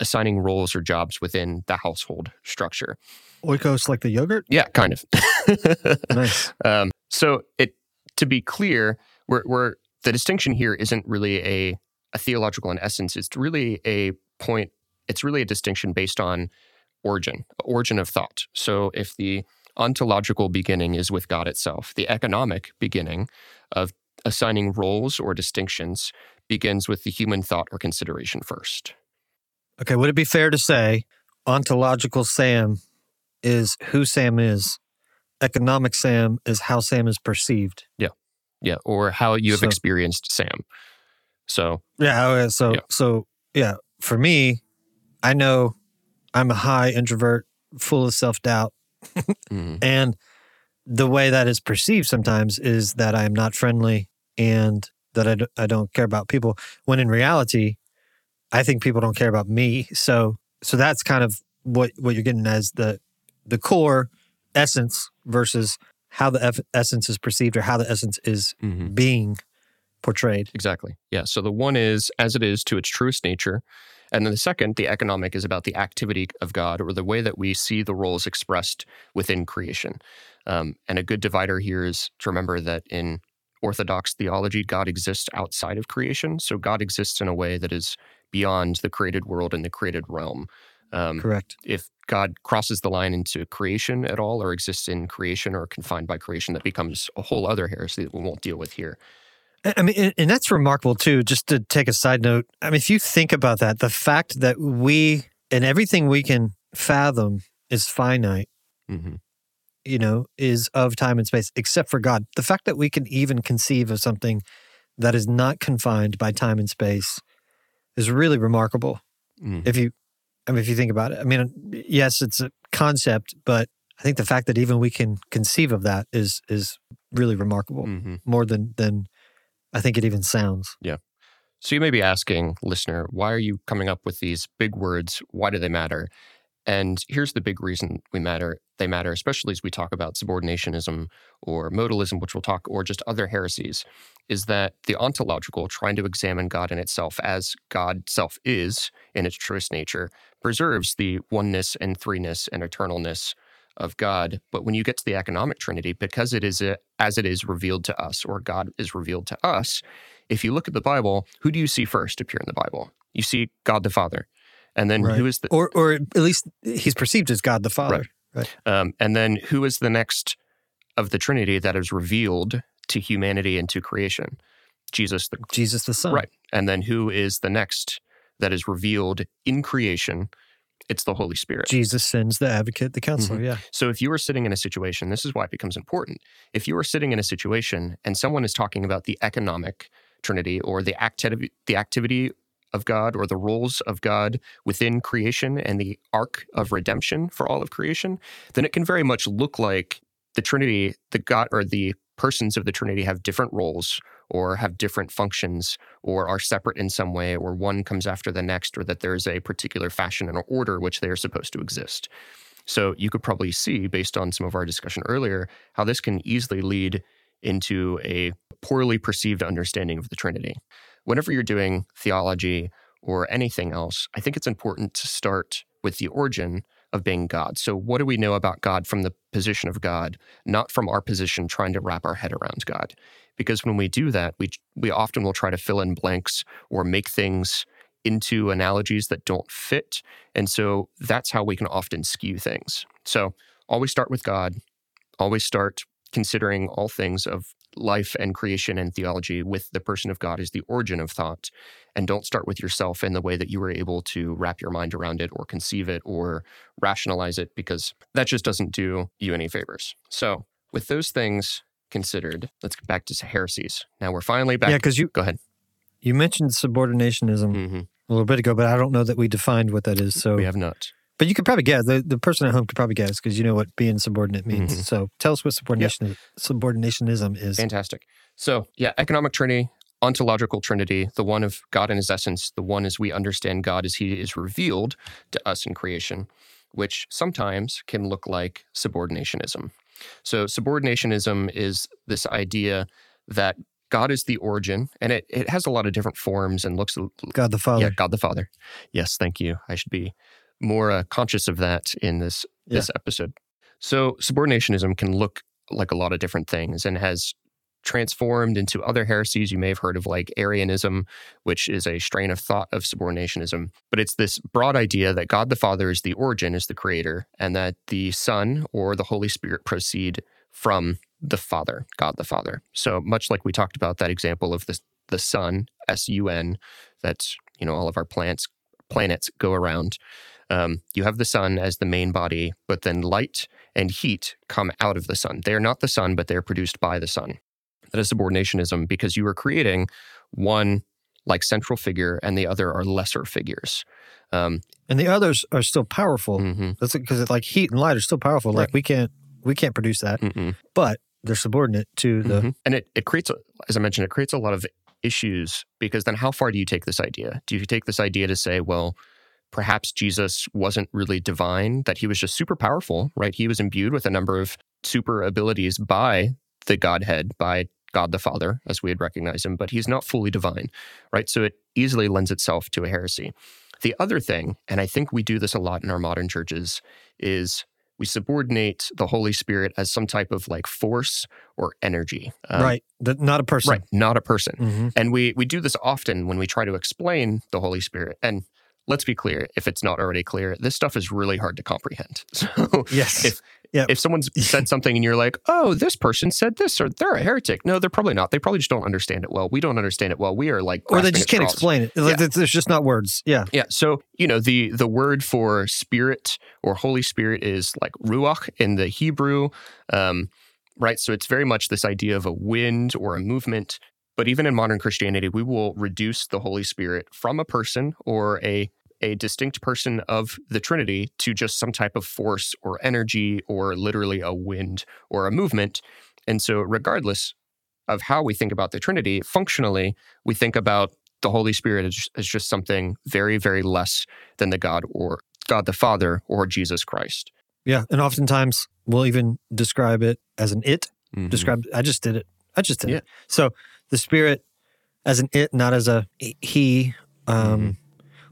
assigning roles or jobs within the household structure. Oikos like the yogurt? Yeah, kind of. Nice. Um, so it to be clear, we're, we're the distinction here isn't really a, a theological in essence. It's really a point. It's really a distinction based on origin, origin of thought. So if the ontological beginning is with God itself, the economic beginning of assigning roles or distinctions begins with the human thought or consideration first. Okay, would it be fair to say ontological Sam is who Sam is? Economic Sam is how Sam is perceived. Yeah, Yeah, or how you have So- experienced Sam. So Yeah. So Yeah. so yeah. For me, I know I'm a high introvert, full of self doubt, mhm, and the way that is perceived sometimes is that I am not friendly and that I, d- I don't care about people. When in reality, I think people don't care about me. So so that's kind of what what you're getting as the the core essence versus how the eff- essence is perceived or how the essence is mhm. being portrayed. Exactly. Yeah. So the one is as it is to its truest nature. And then the second, the economic, is about the activity of God or the way that we see the roles expressed within creation. Um, and a good divider here is to remember that in Orthodox theology, God exists outside of creation. So God exists in a way that is beyond the created world and the created realm. Um, Correct. if God crosses the line into creation at all or exists in creation or confined by creation, that becomes a whole other heresy that we won't deal with here. I mean, and- that's remarkable too. Just to take a side note, I mean, if you think about that, the fact that we and everything we can fathom is finite, hmm you know, is of time and space, except for God. The fact that we can even conceive of something that is not confined by time and space is really remarkable. Mm. If you, I mean, if you think about it, I mean, yes, it's a concept, but I think the fact that even we can conceive of that is is really remarkable, hmm more than than I think it even sounds. Yeah. So you may be asking, listener, why are you coming up with these big words? Why do they matter? And here's the big reason we matter. They matter, especially as we talk about subordinationism or modalism, which we'll talk, or just other heresies, is that the ontological, trying to examine God in itself as God self is in its truest nature, preserves the oneness and threeness and eternalness of God. But when you get to the economic trinity, because it is a, as it is revealed to us, or God is revealed to us, if you look at the Bible, who do you see first appear in the Bible? You see God the Father. And then Right. who is the or or at least he's perceived as God the Father. um, and then who is the next of the Trinity that is revealed to humanity and to creation? Jesus the Jesus the Son. Right. And then who is the next that is revealed in creation? It's the Holy Spirit. Jesus sends the advocate, the counselor. Mm-hmm. Yeah. So if you are sitting in a situation, this is why it becomes important. If you are sitting in a situation and someone is talking about the economic trinity or the activity the activity of God or the roles of God within creation and the arc of redemption for all of creation, then it can very much look like the Trinity, the God or the persons of the Trinity have different roles or have different functions or are separate in some way or one comes after the next or that there's a particular fashion and order which they are supposed to exist. So you could probably see, based on some of our discussion earlier, how this can easily lead into a poorly perceived understanding of the Trinity. Whenever you're doing theology or anything else, I think it's important to start with the origin of being God. So, what do we know about God from the position of God, not from our position trying to wrap our head around God? Because when we do that, we, we often will try to fill in blanks or make things into analogies that don't fit. And so that's how we can often skew things. So always start with God, always start considering all things of life and creation and theology with the person of God as the origin of thought. And don't start with yourself in the way that you were able to wrap your mind around it or conceive it or rationalize it, because that just doesn't do you any favors. So, with those things considered, let's get back to heresies. Now we're finally back. Yeah, because you Go ahead. you mentioned subordinationism hmm a little bit ago, but I don't know that we defined what that is. So, We have not. But you could probably guess. The, the person at home could probably guess because you know what being subordinate means. Mhm. So, tell us what subordination subordinationism is. Fantastic. So, yeah, economic trinity, ontological trinity, the one of God in his essence, the one as we understand God as he is revealed to us in creation, which sometimes can look like subordinationism. So, subordinationism is this idea that God is the origin, and it, it has a lot of different forms and looks God the Father. yeah, God the Father. Yes, thank you. I should be more uh, conscious of that in this this episode. So subordinationism can look like a lot of different things and has transformed into other heresies you may have heard of like Arianism, which is a strain of thought of subordinationism. But it's this broad idea that God the Father is the origin, is the creator, and that the Son or the Holy Spirit proceed from the Father, God the Father. So much like we talked about that example of the the sun, S U N, that's you know all of our plants planets go around. Um, you have the sun as the main body, but then light and heat come out of the sun. They are not the sun, but they're produced by the sun. That is subordinationism because you are creating one like central figure and the other are lesser figures. Um, and the others are still powerful. mhm, That's because like heat and light are still powerful. Like we can't we can't produce that, mm-mm. but they're subordinate to the. Mhm. and it, it creates as i mentioned it creates a lot of issues because then how far do you take this idea do you take this idea to say well perhaps jesus wasn't really divine that he was just super powerful right he was imbued with a number of super abilities by the godhead by god the father as we had recognized him but he's not fully divine right so it easily lends itself to a heresy the other thing and i think we do this a lot in our modern churches is we subordinate the Holy Spirit as some type of like force or energy. Um, right, the, not a person. Right. Not a person. hmm And we we do this often when we try to explain the Holy Spirit. And let's be clear, if it's not already clear, this stuff is really hard to comprehend. So Yes. if Yeah. if someone's said something and you're like, oh, this person said this, or they're a heretic. No, they're probably not. They probably just don't understand it well. We don't understand it well. We are like or they just can't straws. explain it. Like, Yeah. There's just not words. Yeah. Yeah. So, you know, the the word for spirit or Holy Spirit is like ruach in the Hebrew. Um, right. So it's very much this idea of a wind or a movement. But even in modern Christianity, we will reduce the Holy Spirit from a person or a a distinct person of the Trinity to just some type of force or energy or literally a wind or a movement. And so, regardless of how we think about the Trinity, functionally, we think about the Holy Spirit as, as just something very, very less than the God or God the Father or Jesus Christ. Yeah, and oftentimes we'll even describe it as an it. Mhm. Describe. I just did it. I just did Yeah. it. So the spirit as an it, not as a he. Um, Mm-hmm.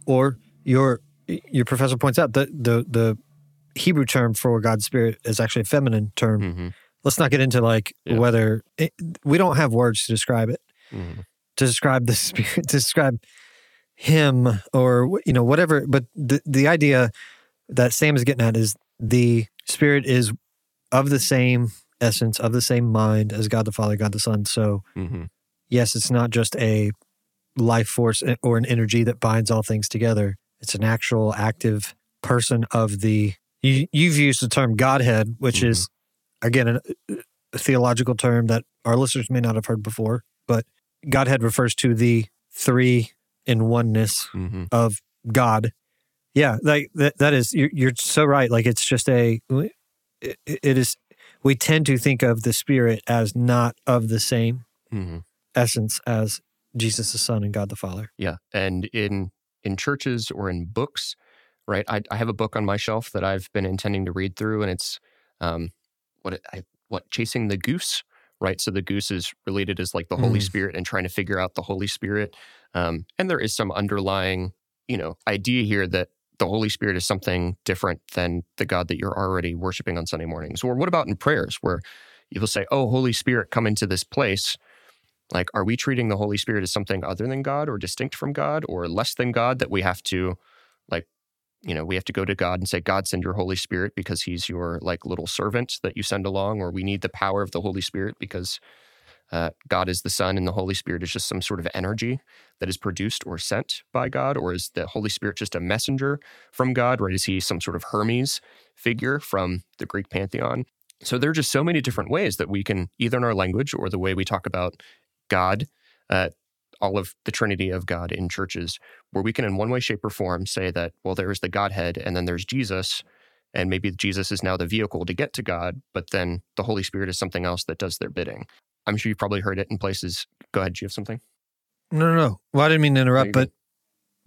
Or your your professor points out that the the Hebrew term for God's spirit is actually a feminine term. Mhm. Let's not get into like Yeah. whether it, we don't have words to describe it. Mhm. to describe the spirit, to describe him or you know whatever. But the the idea that Sam is getting at is the spirit is of the same essence, of the same mind as God the Father, God the Son. So Mhm. Yes, it's not just a life force eh, or an energy that binds all things together. It's an actual active person of the. You, you've used the term Godhead, which is again an, a theological term that our listeners may not have heard before, but Godhead refers to the three in oneness Mhm. of God. Yeah, like that, that is you're, you're so right. Like it's just a it, it is we tend to think of the spirit as not of the same Mhm. Essence as Jesus the Son and God the Father. Yeah, and in in churches or in books, right? I, I have a book on my shelf that I've been intending to read through, and it's um, what I, what chasing the goose, right? So the goose is related as like the Holy Mm. Spirit and trying to figure out the Holy Spirit, um, and there is some underlying, you know, idea here that the Holy Spirit is something different than the God that you're already worshiping on Sunday mornings. Or what about in prayers where you will say, "Oh, Holy Spirit, come into this place." Like, are we treating the Holy Spirit as something other than God or distinct from God or less than God that we have to, like, you know, we have to go to God and say, God, send your Holy Spirit because he's your, like, little servant that you send along, or we need the power of the Holy Spirit because uh, God is the Son and the Holy Spirit is just some sort of energy that is produced or sent by God? Or is the Holy Spirit just a messenger from God, right? Is he some sort of Hermes figure from the Greek pantheon? So there are just so many different ways that we can, either in our language or the way we talk about God, uh, all of the Trinity of God in churches, where we can, in one way, shape, or form, say that, well, there is the Godhead and then there's Jesus, and maybe Jesus is now the vehicle to get to God, but then the Holy Spirit is something else that does their bidding. I'm sure you've probably heard it in places. Go ahead, do you have something? No, no, no. Well, I didn't mean to interrupt, but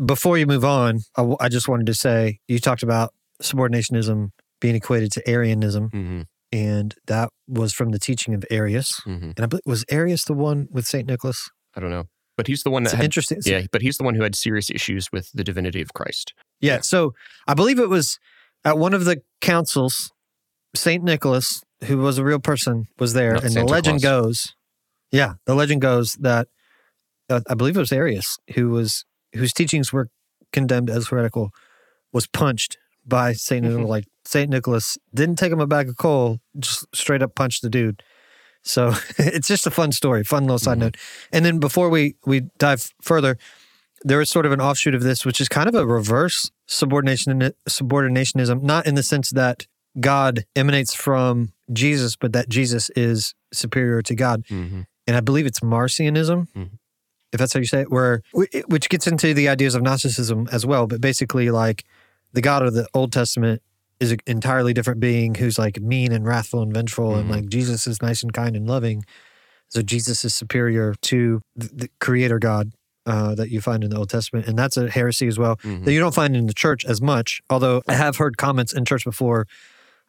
before you move on, I, w- I just wanted to say you talked about subordinationism being equated to Arianism, Mm-hmm. And that was from the teaching of Arius. Mm-hmm. And I believe was Arius the one with Saint Nicholas? I don't know, but he's the one that It's had, interesting. yeah, but he's the one who had serious issues with the divinity of Christ. Yeah. So I believe it was at one of the councils, Saint Nicholas, who was a real person, was there, Not and Santa the legend Claus. goes, yeah, the legend goes that uh, I believe it was Arius who was whose teachings were condemned as heretical, was punched by Saint Nicholas. like Saint Nicholas didn't take him a bag of coal, just straight up punched the dude. So it's just a fun story, fun little side Mhm. note. And then before we we dive further, there is sort of an offshoot of this, which is kind of a reverse subordination subordinationism, not in the sense that God emanates from Jesus, but that Jesus is superior to God. Mm-hmm. And I believe it's Marcionism, Mhm. if that's how you say it, where which gets into the ideas of Gnosticism as well. But basically, like the God of the Old Testament is an entirely different being who's like mean and wrathful and vengeful, and Mhm. like Jesus is nice and kind and loving. So Jesus is superior to the, Creator God uh, that you find in the Old Testament, and that's a heresy as well Mm-hmm. that you don't find in the church as much. Although I have heard comments in church before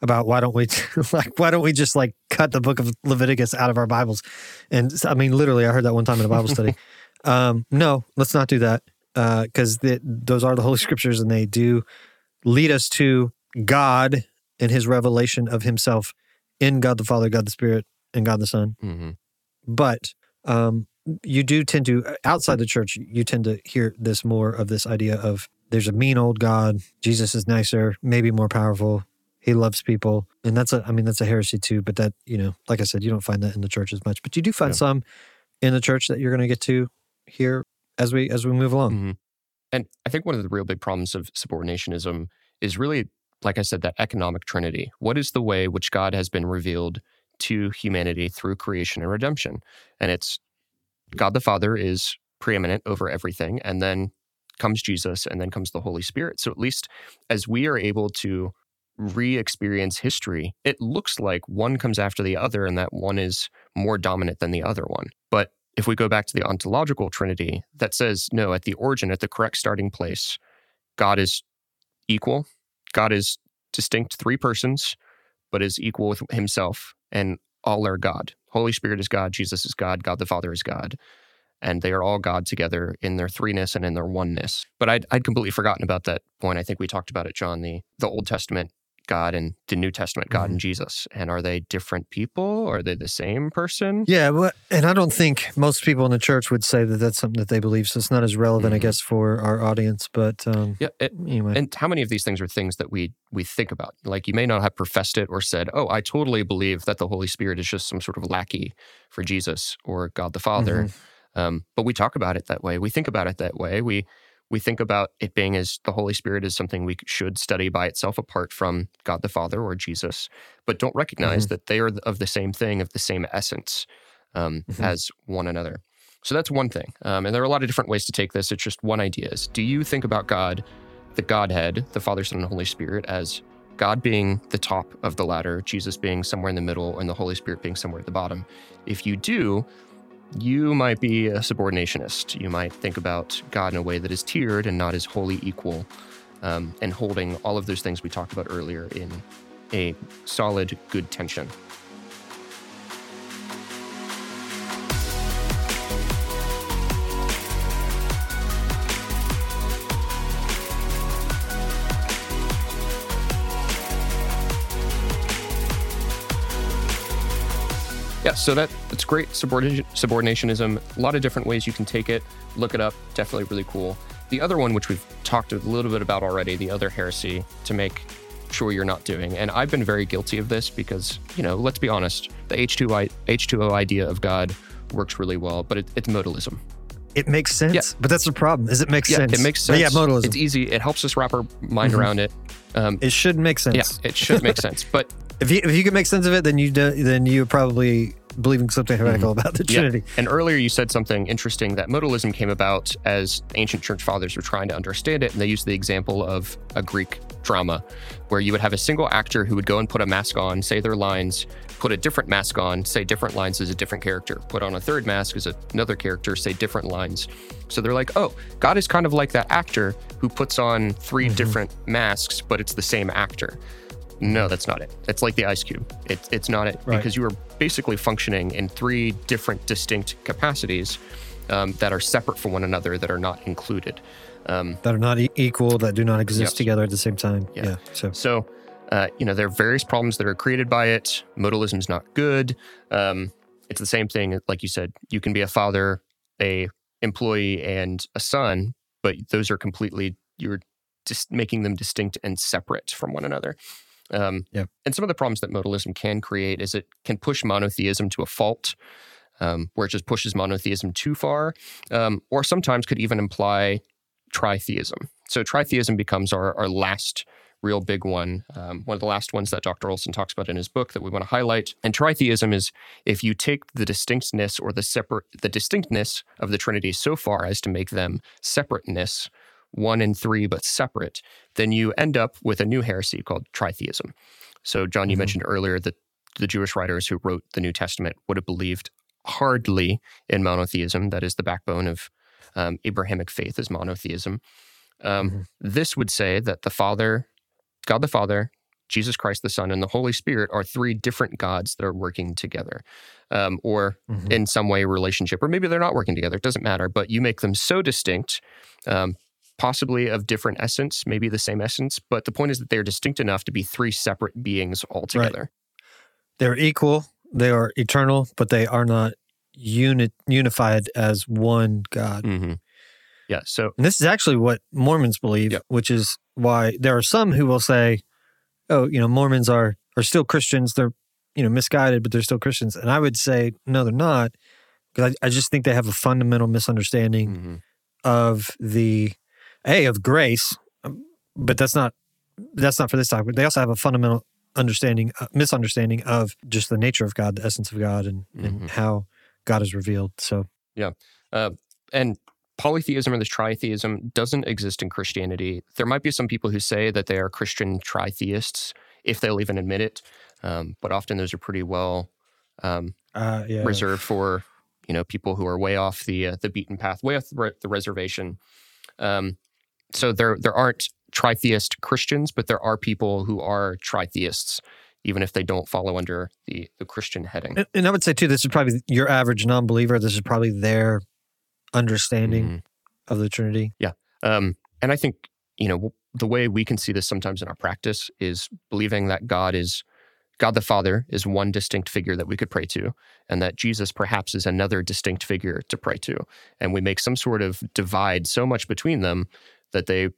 about why don't we like why don't we just like cut the book of Leviticus out of our Bibles? And I mean, literally, I heard that one time in a Bible study. um, no, let's not do that because those are the holy scriptures, and they do lead us to God and His revelation of Himself in God the Father, God the Spirit, and God the Son Mm-hmm. but um, you do tend to outside the church you tend to hear this more of this idea of there's a mean old god jesus is nicer maybe more powerful he loves people and that's a i mean that's a heresy too but that you know like i said you don't find that in the church as much but you do find Yeah. some in the church that you're going to get to here as we as we move along Mm-hmm. And I think one of the real big problems of subordinationism is really, like I said, that economic trinity. What is the way which God has been revealed to humanity through creation and redemption? And it's God the Father is preeminent over everything, and then comes Jesus, and then comes the Holy Spirit. So at least as we are able to re experience history, it looks like one comes after the other, and that one is more dominant than the other one. If we go back to the ontological trinity that says no at the origin at the correct starting place god is equal God is distinct three persons, but is equal with himself, and all are God. Holy Spirit is God, Jesus is God, God the Father is God. And they are all God together in their threeness and in their oneness. But I'd, I'd completely forgotten about that point. I think we talked about it, John, the, the Old Testament God and the New Testament God Mhm. and Jesus. And are they different people? Are they the same person? Yeah, well, and I don't think most people in the church would say that that's something that they believe. So it's not as relevant, I Mhm. guess, for our audience. But um, Yeah. it- anyway, and how many of these things are things that we we think about? Like you may not have professed it or said, "Oh, I totally believe that the Holy Spirit is just some sort of lackey for Jesus or God the Father." Um, but we talk about it that way. We think about it that way. We we think about it being as the Holy Spirit is something we should study by itself apart from God the Father or Jesus, but don't recognize that they are of the same thing, of the same essence um, Mhm. as one another. So that's one thing. Um, and there are a lot of different ways to take this. It's just one idea is do you think about God, the Godhead, the Father, Son, and Holy Spirit, as God being the top of the ladder, Jesus being somewhere in the middle, and the Holy Spirit being somewhere at the bottom? If you do, you might be a subordinationist. You might think about God in a way that is tiered and not as wholly equal, um, and holding all of those things we talked about earlier in a solid, good tension. Yeah, so that that's great. Subordination, subordinationism, a lot of different ways you can take it. Look it up. Definitely really cool. The other one, which we've talked a little bit about already, the other heresy to make sure you're not doing, and I've been very guilty of this because you know, let's be honest, the H2I, H2O idea of God works really well, but it, it's modalism. it makes sense. Yeah. But that's the problem. Is it makes Yeah, sense? it makes But sense. yeah, modalism. It's easy. It helps us wrap our mind Mhm. around it. Um, it should make sense. yeah, it should make sense. But If you if you can make sense of it, then you do, then you're probably believing something heretical about the Mm-hmm. Yeah. Trinity. And earlier you said something interesting that modalism came about as ancient church fathers were trying to understand it. And they used the example of a Greek drama where you would have a single actor who would go and put a mask on, say their lines, put a different mask on, say different lines as a different character, put on a third mask as another character, say different lines. So they're like, oh, God is kind of like that actor who puts on 3 different masks, but it's the same actor. No, that's not it. It's like the ice cube. It, it's not it Right. because you are basically functioning in three different distinct capacities um, that are separate from one another that are not included. Um, That are not e- equal, that do not exist Yes. together at the same time. Yeah. Yeah. So so, uh, you know, there are various problems that are created by it. Modalism is not good. Um, it's the same thing, like you said. You can be a father, a employee, and a son, but those are completely you're just making them distinct and separate from one another. Um, Yeah. And some of the problems that modalism can create is it can push monotheism to a fault, um, where it just pushes monotheism too far, um, or sometimes could even imply tritheism. So tritheism becomes our, our last real big one, um, one of the last ones that Dr. Olson talks about in his book that we want to highlight. And tritheism is if you take the distinctness or the separate the distinctness of the Trinity so far as to make them separateness, one and three but separate, then you end up with a new heresy called tritheism. So, John, you Mhm. mentioned earlier that the Jewish writers who wrote the New Testament would have believed hardly in monotheism. That is the backbone of um, Abrahamic faith is monotheism. Um, Mhm. This would say that the Father, God the Father, Jesus Christ the Son, and the Holy Spirit are three different gods that are working together, um, or mhm. in some way relationship, or maybe they're not working together. It doesn't matter. But you make them so distinct, um, possibly of different essence, maybe the same essence. But the point is that they're distinct enough to be three separate beings altogether. they're equal, they are eternal, but they are not uni- unified as one God. hmm Yeah. So And this is actually what Mormons believe, Yep. which is why there are some who will say, "Oh, you know, Mormons are are still Christians. They're you know misguided, but they're still Christians." And I would say, no, they're not, because I, I just think they have a fundamental misunderstanding mhm. of the a of grace, um, but that's not that's not for this topic. They also have a fundamental understanding, uh, misunderstanding of just the nature of God, the essence of God, and, Mhm. and how God is revealed. So yeah, and polytheism or this tritheism doesn't exist in Christianity. There might be some people who say that they are Christian tritheists if they'll even admit it, um, but often those are pretty well um, uh, yeah, reserved for you know people who are way off the uh, the beaten path, way off the, re- the reservation. Um, so there there aren't tritheist Christians, but there are people who are tritheists, even if they don't follow under the, the Christian heading. And, and I would say too, this is probably your average non-believer. This is probably their understanding Mhm. of the Trinity. Yeah, um, and I think, you know, the way we can see this sometimes in our practice is believing that God is God the Father is one distinct figure that we could pray to, and that Jesus perhaps is another distinct figure to pray to. And we make some sort of divide so much between them that they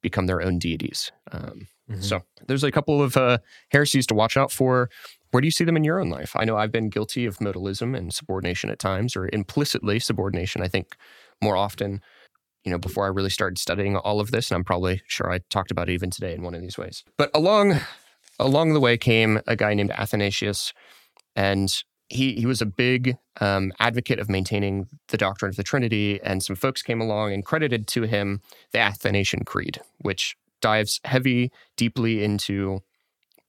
become their own deities. Um, Mhm. So there's a couple of uh, heresies to watch out for. Where do you see them in your own life? I know I've been guilty of modalism and subordination at times, or implicitly subordination. I think more often, you know, before I really started studying all of this, and I'm probably sure I talked about it even today in one of these ways. But along along the way came a guy named Athanasius, and he he was a big um, advocate of maintaining the doctrine of the Trinity. And some folks came along and credited to him the Athanasian Creed, which dives heavy, deeply into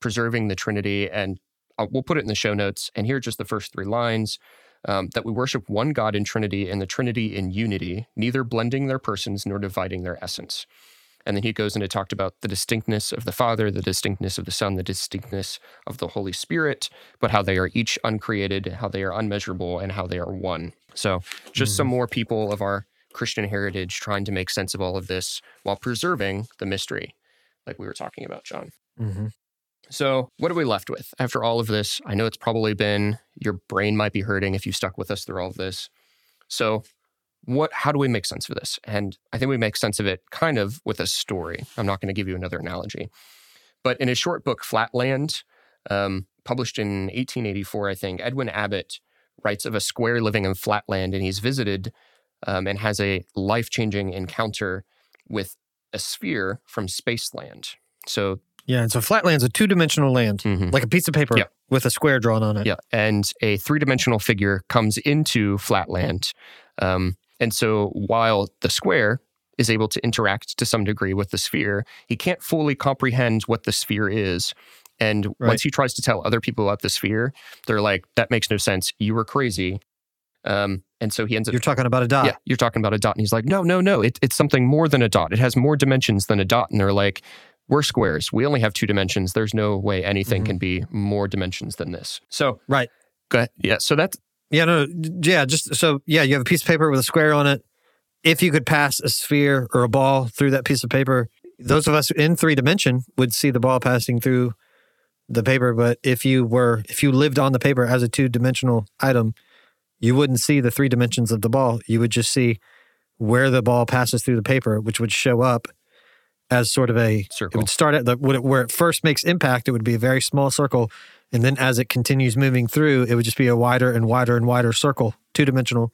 preserving the Trinity. And uh, we'll put it in the show notes. And here are just the first three lines. Um, that we worship one God in Trinity and the Trinity in unity, neither blending their persons nor dividing their essence. And then he goes into talked about the distinctness of the Father, the distinctness of the Son, the distinctness of the Holy Spirit, but how they are each uncreated, how they are unmeasurable, and how they are one. So, just some more people of our Christian heritage trying to make sense of all of this while preserving the mystery, like we were talking about, John. Mm-hmm. So, what are we left with after all of this? I know it's probably been your brain might be hurting if you stuck with us through all of this. So, what how do we make sense of this? And I think we make sense of it kind of with a story. I'm not going to give you another analogy. But in his short book Flatland, um, published in 1884, I think, Edwin Abbott writes of a square living in Flatland and he's visited um, and has a life-changing encounter with a sphere from Spaceland. So Yeah, and so Flatland's a two-dimensional land, Mhm. like a piece of paper Yeah. with a square drawn on it. Yeah, and a three dimensional figure comes into Flatland. Um, and so while the square is able to interact to some degree with the sphere, he can't fully comprehend what the sphere is. And Right. once he tries to tell other people about the sphere, they're like, that makes no sense. You were crazy. Um, and so he ends up You're talking about a dot. yeah, you're talking about a dot. And he's like, no, no, no, it, it's something more than a dot. It has more dimensions than a dot. And they're like, we're squares. We only have two dimensions. There's no way anything Mhm. can be more dimensions than this. So, Right. go ahead. Yeah. So that's, Yeah, no, yeah, just so yeah, you have a piece of paper with a square on it. If you could pass a sphere or a ball through that piece of paper, those of us in three dimension would see the ball passing through the paper. But if you were, if you lived on the paper as a two dimensional item, you wouldn't see the three dimensions of the ball. You would just see where the ball passes through the paper, which would show up as sort of a circle. it would start at the it, where it first makes impact. It would be a very small circle, and then as it continues moving through, it would just be a wider and wider and wider circle, two dimensional,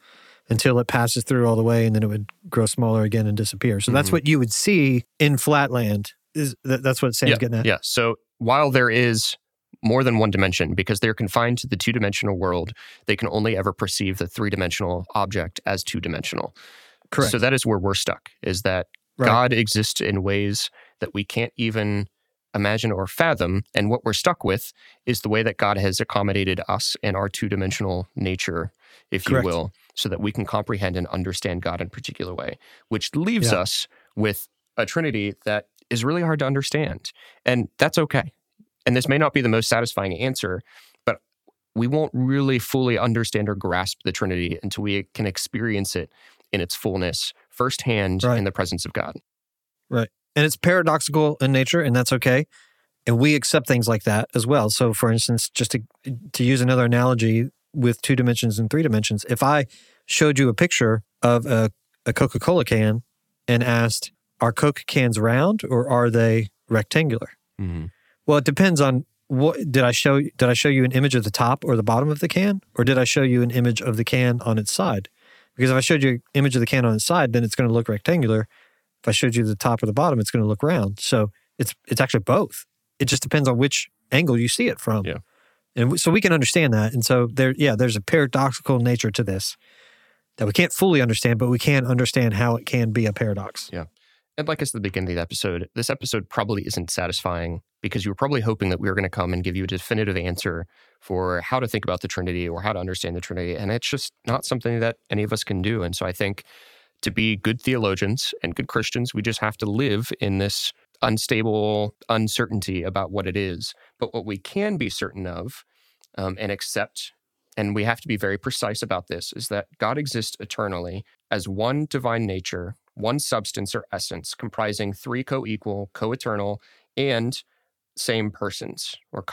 until it passes through all the way, and then it would grow smaller again and disappear. So that's Mhm. what you would see in Flatland. Is that, that's what Sam's yeah, getting at? yeah. So while there is more than one dimension, because they're confined to the two dimensional world, they can only ever perceive the three dimensional object as two dimensional. Correct. So that is where we're stuck, is that Right. God exists in ways that we can't even imagine or fathom. And what we're stuck with is the way that God has accommodated us and our two dimensional nature, if Correct. you will, so that we can comprehend and understand God in a particular way, which leaves Yeah. us with a Trinity that is really hard to understand. And that's okay. And this may not be the most satisfying answer, but we won't really fully understand or grasp the Trinity until we can experience it in its fullness firsthand Right. in the presence of God. And it's paradoxical in nature, and that's okay. And we accept things like that as well. So, for instance, just to to use another analogy with two dimensions and three dimensions, if I showed you a picture of a, a Coca Cola can and asked, "Are Coke cans round or are they rectangular?" Mm-hmm. Well, it depends on what did I show. Did I show you an image of the top or the bottom of the can, or did I show you an image of the can on its side? Because if I showed you an image of the can on its side, then it's going to look rectangular. If I showed you the top or the bottom, it's going to look round. So it's it's actually both. It just depends on which angle you see it from. Yeah. And so we can understand that. And so there, yeah, there's a paradoxical nature to this that we can't fully understand, but we can understand how it can be a paradox. Yeah. And like I said at the beginning of the episode, this episode probably isn't satisfying because you were probably hoping that we were going to come and give you a definitive answer for how to think about the Trinity or how to understand the Trinity. And it's just not something that any of us can do. And so I think to be good theologians and good Christians, we just have to live in this unstable uncertainty about what it is. But what we can be certain of um, and accept, and we have to be very precise about this, is that God exists eternally as one divine nature, one substance or essence, comprising three co equal, co eternal, and same persons or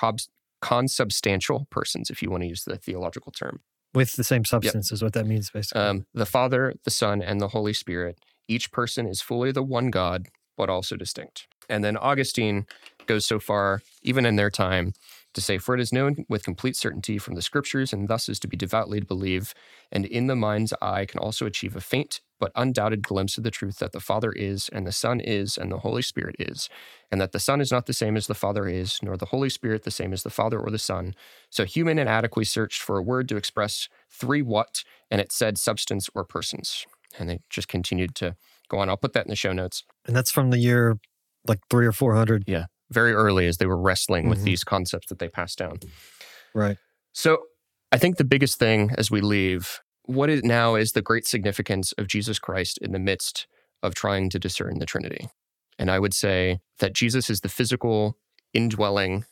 consubstantial persons, if you want to use the theological term. With the same substance yep. is what that means, basically. Um, the Father, the Son, and the Holy Spirit. Each person is fully the one God, but also distinct. And then Augustine goes so far, even in their time, to say, For it is known with complete certainty from the scriptures, and thus is to be devoutly to believe, and in the mind's eye can also achieve a faint but undoubted glimpse of the truth that the Father is, and the Son is, and the Holy Spirit is, and that the Son is not the same as the Father is, nor the Holy Spirit the same as the Father or the Son. So human and inadequately searched for a word to express three what, and it said substance or persons. And they just continued to go on. I'll put that in the show notes. And that's from the year like three or 400. Yeah. Very early as they were wrestling mm-hmm. with these concepts that they passed down. Right. So I think the biggest thing as we leave, what is now is the great significance of Jesus Christ in the midst of trying to discern the Trinity. And I would say that Jesus is the physical indwelling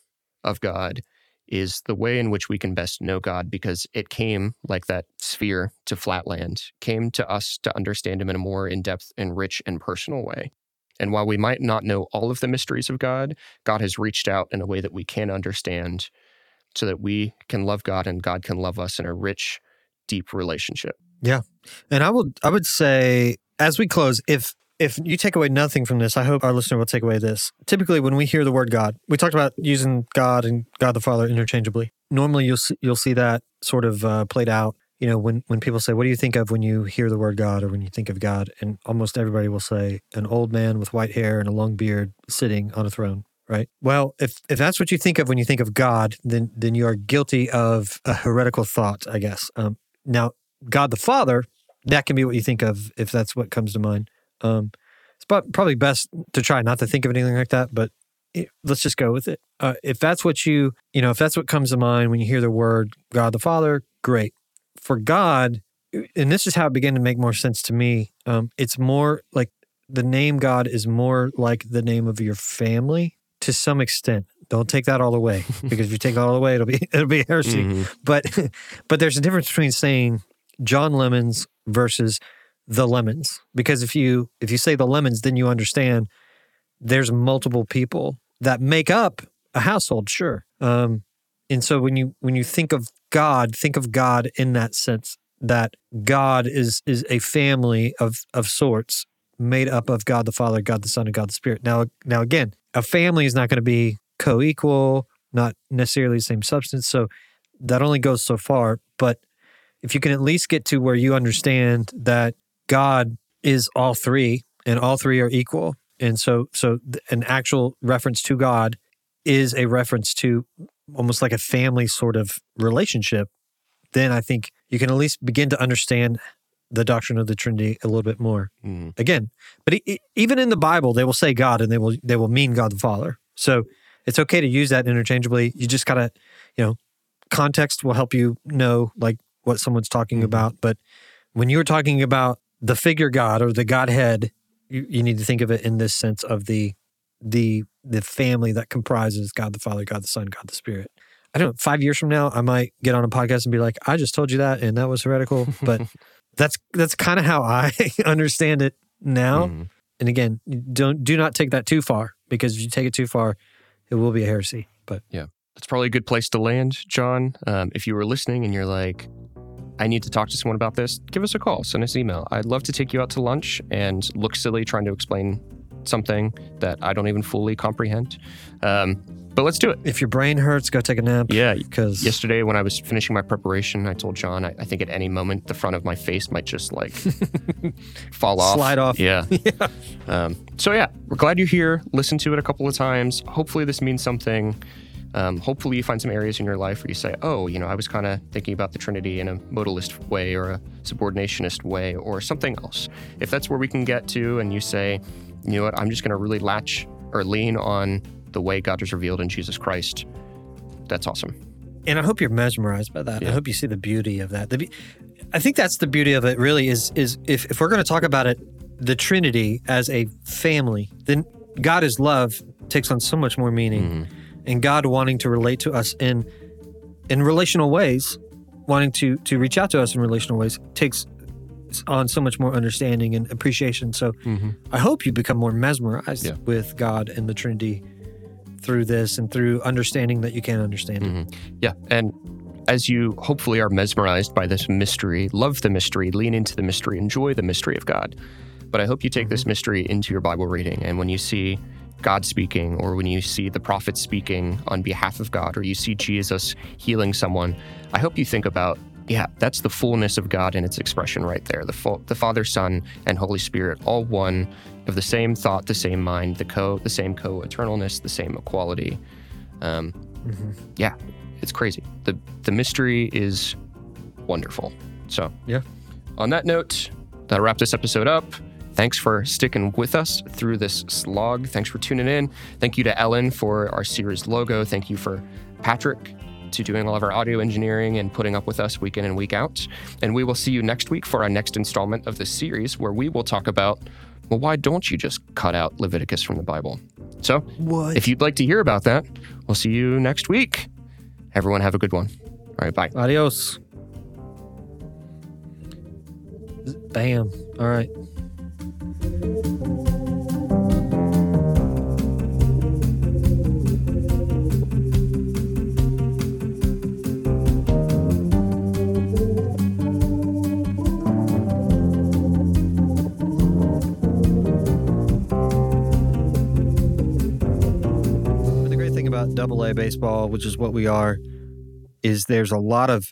of God, is the way in which we can best know God because it came like that sphere to flatland, came to us to understand Him in a more in depth and rich and personal way. And while we might not know all of the mysteries of God, God has reached out in a way that we can understand so that we can love God and God can love us in a rich, deep relationship. Yeah. And I would I would say as we close, if if you take away nothing from this, I hope our listener will take away this. Typically when we hear the word God, we talked about using God and God the Father interchangeably. Normally you'll see, you'll see that sort of uh, played out you know, when, when people say, What do you think of when you hear the word God or when you think of God? And almost everybody will say, An old man with white hair and a long beard sitting on a throne, right? Well, if, if that's what you think of when you think of God, then, then you are guilty of a heretical thought, I guess. Um, now, God the Father, that can be what you think of if that's what comes to mind. Um, it's probably best to try not to think of anything like that, but it, let's just go with it. Uh, if that's what you, you know, if that's what comes to mind when you hear the word God the Father, great for God, and this is how it began to make more sense to me. Um, it's more like the name God is more like the name of your family to some extent. Don't take that all the way because if you take it all the way, it'll be it'll be heresy. Mm-hmm. But but there's a difference between saying John Lemons versus the Lemons because if you if you say the Lemons, then you understand there's multiple people that make up a household. Sure, um, and so when you when you think of God, think of God in that sense that God is is a family of of sorts made up of God the Father, God the Son, and God the Spirit. Now now again, a family is not going to be co-equal, not necessarily the same substance. So that only goes so far. But if you can at least get to where you understand that God is all three and all three are equal. And so so an actual reference to God is a reference to almost like a family sort of relationship, then I think you can at least begin to understand the doctrine of the Trinity a little bit more. Mm. Again, but even in the Bible, they will say God and they will they will mean God the Father. So it's okay to use that interchangeably. You just gotta, you know, context will help you know like what someone's talking mm-hmm. about. But when you're talking about the figure God or the Godhead, you, you need to think of it in this sense of the the the family that comprises God the Father, God the Son, God the Spirit. I don't know, five years from now, I might get on a podcast and be like, I just told you that and that was heretical. But that's that's kind of how I understand it now. Mm. And again, don't do not take that too far because if you take it too far, it will be a heresy. But yeah, that's probably a good place to land, John. Um, if you were listening and you're like, I need to talk to someone about this, give us a call, send us an email. I'd love to take you out to lunch and look silly trying to explain something that I don't even fully comprehend. Um, but let's do it. If your brain hurts, go take a nap. Yeah, because yesterday when I was finishing my preparation, I told John I, I, think at any moment the front of my face might just like fall off, slide off. Yeah. yeah. Um, so yeah, we're glad you're here. Listen to it a couple of times. Hopefully this means something. Um, hopefully you find some areas in your life where you say, oh, you know, I was kind of thinking about the Trinity in a modalist way or a subordinationist way or something else. If that's where we can get to, and you say, you know what, I'm just going to really latch or lean on the way God is revealed in Jesus Christ. That's awesome. And I hope you're mesmerized by that. Yeah. I hope you see the beauty of that. The, I think that's the beauty of it. Really, is is if if we're going to talk about it, the Trinity as a family, then God is love takes on so much more meaning, Mhm. and God wanting to relate to us in in relational ways, wanting to to reach out to us in relational ways takes on so much more understanding and appreciation. So Mhm. I hope you become more mesmerized Yeah. with God and the Trinity through this and through understanding that you can't understand. Mhm. Yeah. And as you hopefully are mesmerized by this mystery, love the mystery, lean into the mystery, enjoy the mystery of God. But I hope you take this mystery into your Bible reading. And when you see God speaking, or when you see the prophet speaking on behalf of God, or you see Jesus healing someone, I hope you think about, yeah, that's the fullness of God in its expression right there. The, full, the Father, Son, and Holy Spirit, all one of the same thought, the same mind, the co, the same co-eternalness, the same equality. Um, yeah, it's crazy. The the mystery is wonderful. So Yeah. On that note, that'll wrap this episode up. Thanks for sticking with us through this slog. Thanks for tuning in. Thank you to Ellen for our series logo. Thank you for Patrick to doing all of our audio engineering and putting up with us week in and week out. And we will see you next week for our next installment of this series where we will talk about well, why don't you just cut out Leviticus from the Bible? So, What? if you'd like to hear about that, we'll see you next week. Everyone have a good one. All right, bye. Adios. Bam. All right. Double A baseball, which is what we are, is there's a lot of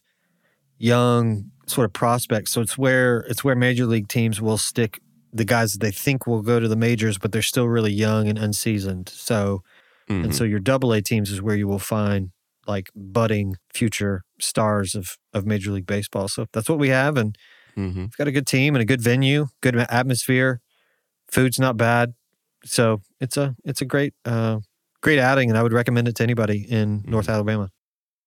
young sort of prospects. So it's where it's where major league teams will stick the guys that they think will go to the majors, but they're still really young and unseasoned. So Mhm. and so your double A teams is where you will find like budding future stars of of Major League Baseball. So that's what we have, and Mhm. we've got a good team and a good venue, good atmosphere. Food's not bad, so it's a it's a great uh, great outing, and I would recommend it to anybody in North mm-hmm. Alabama.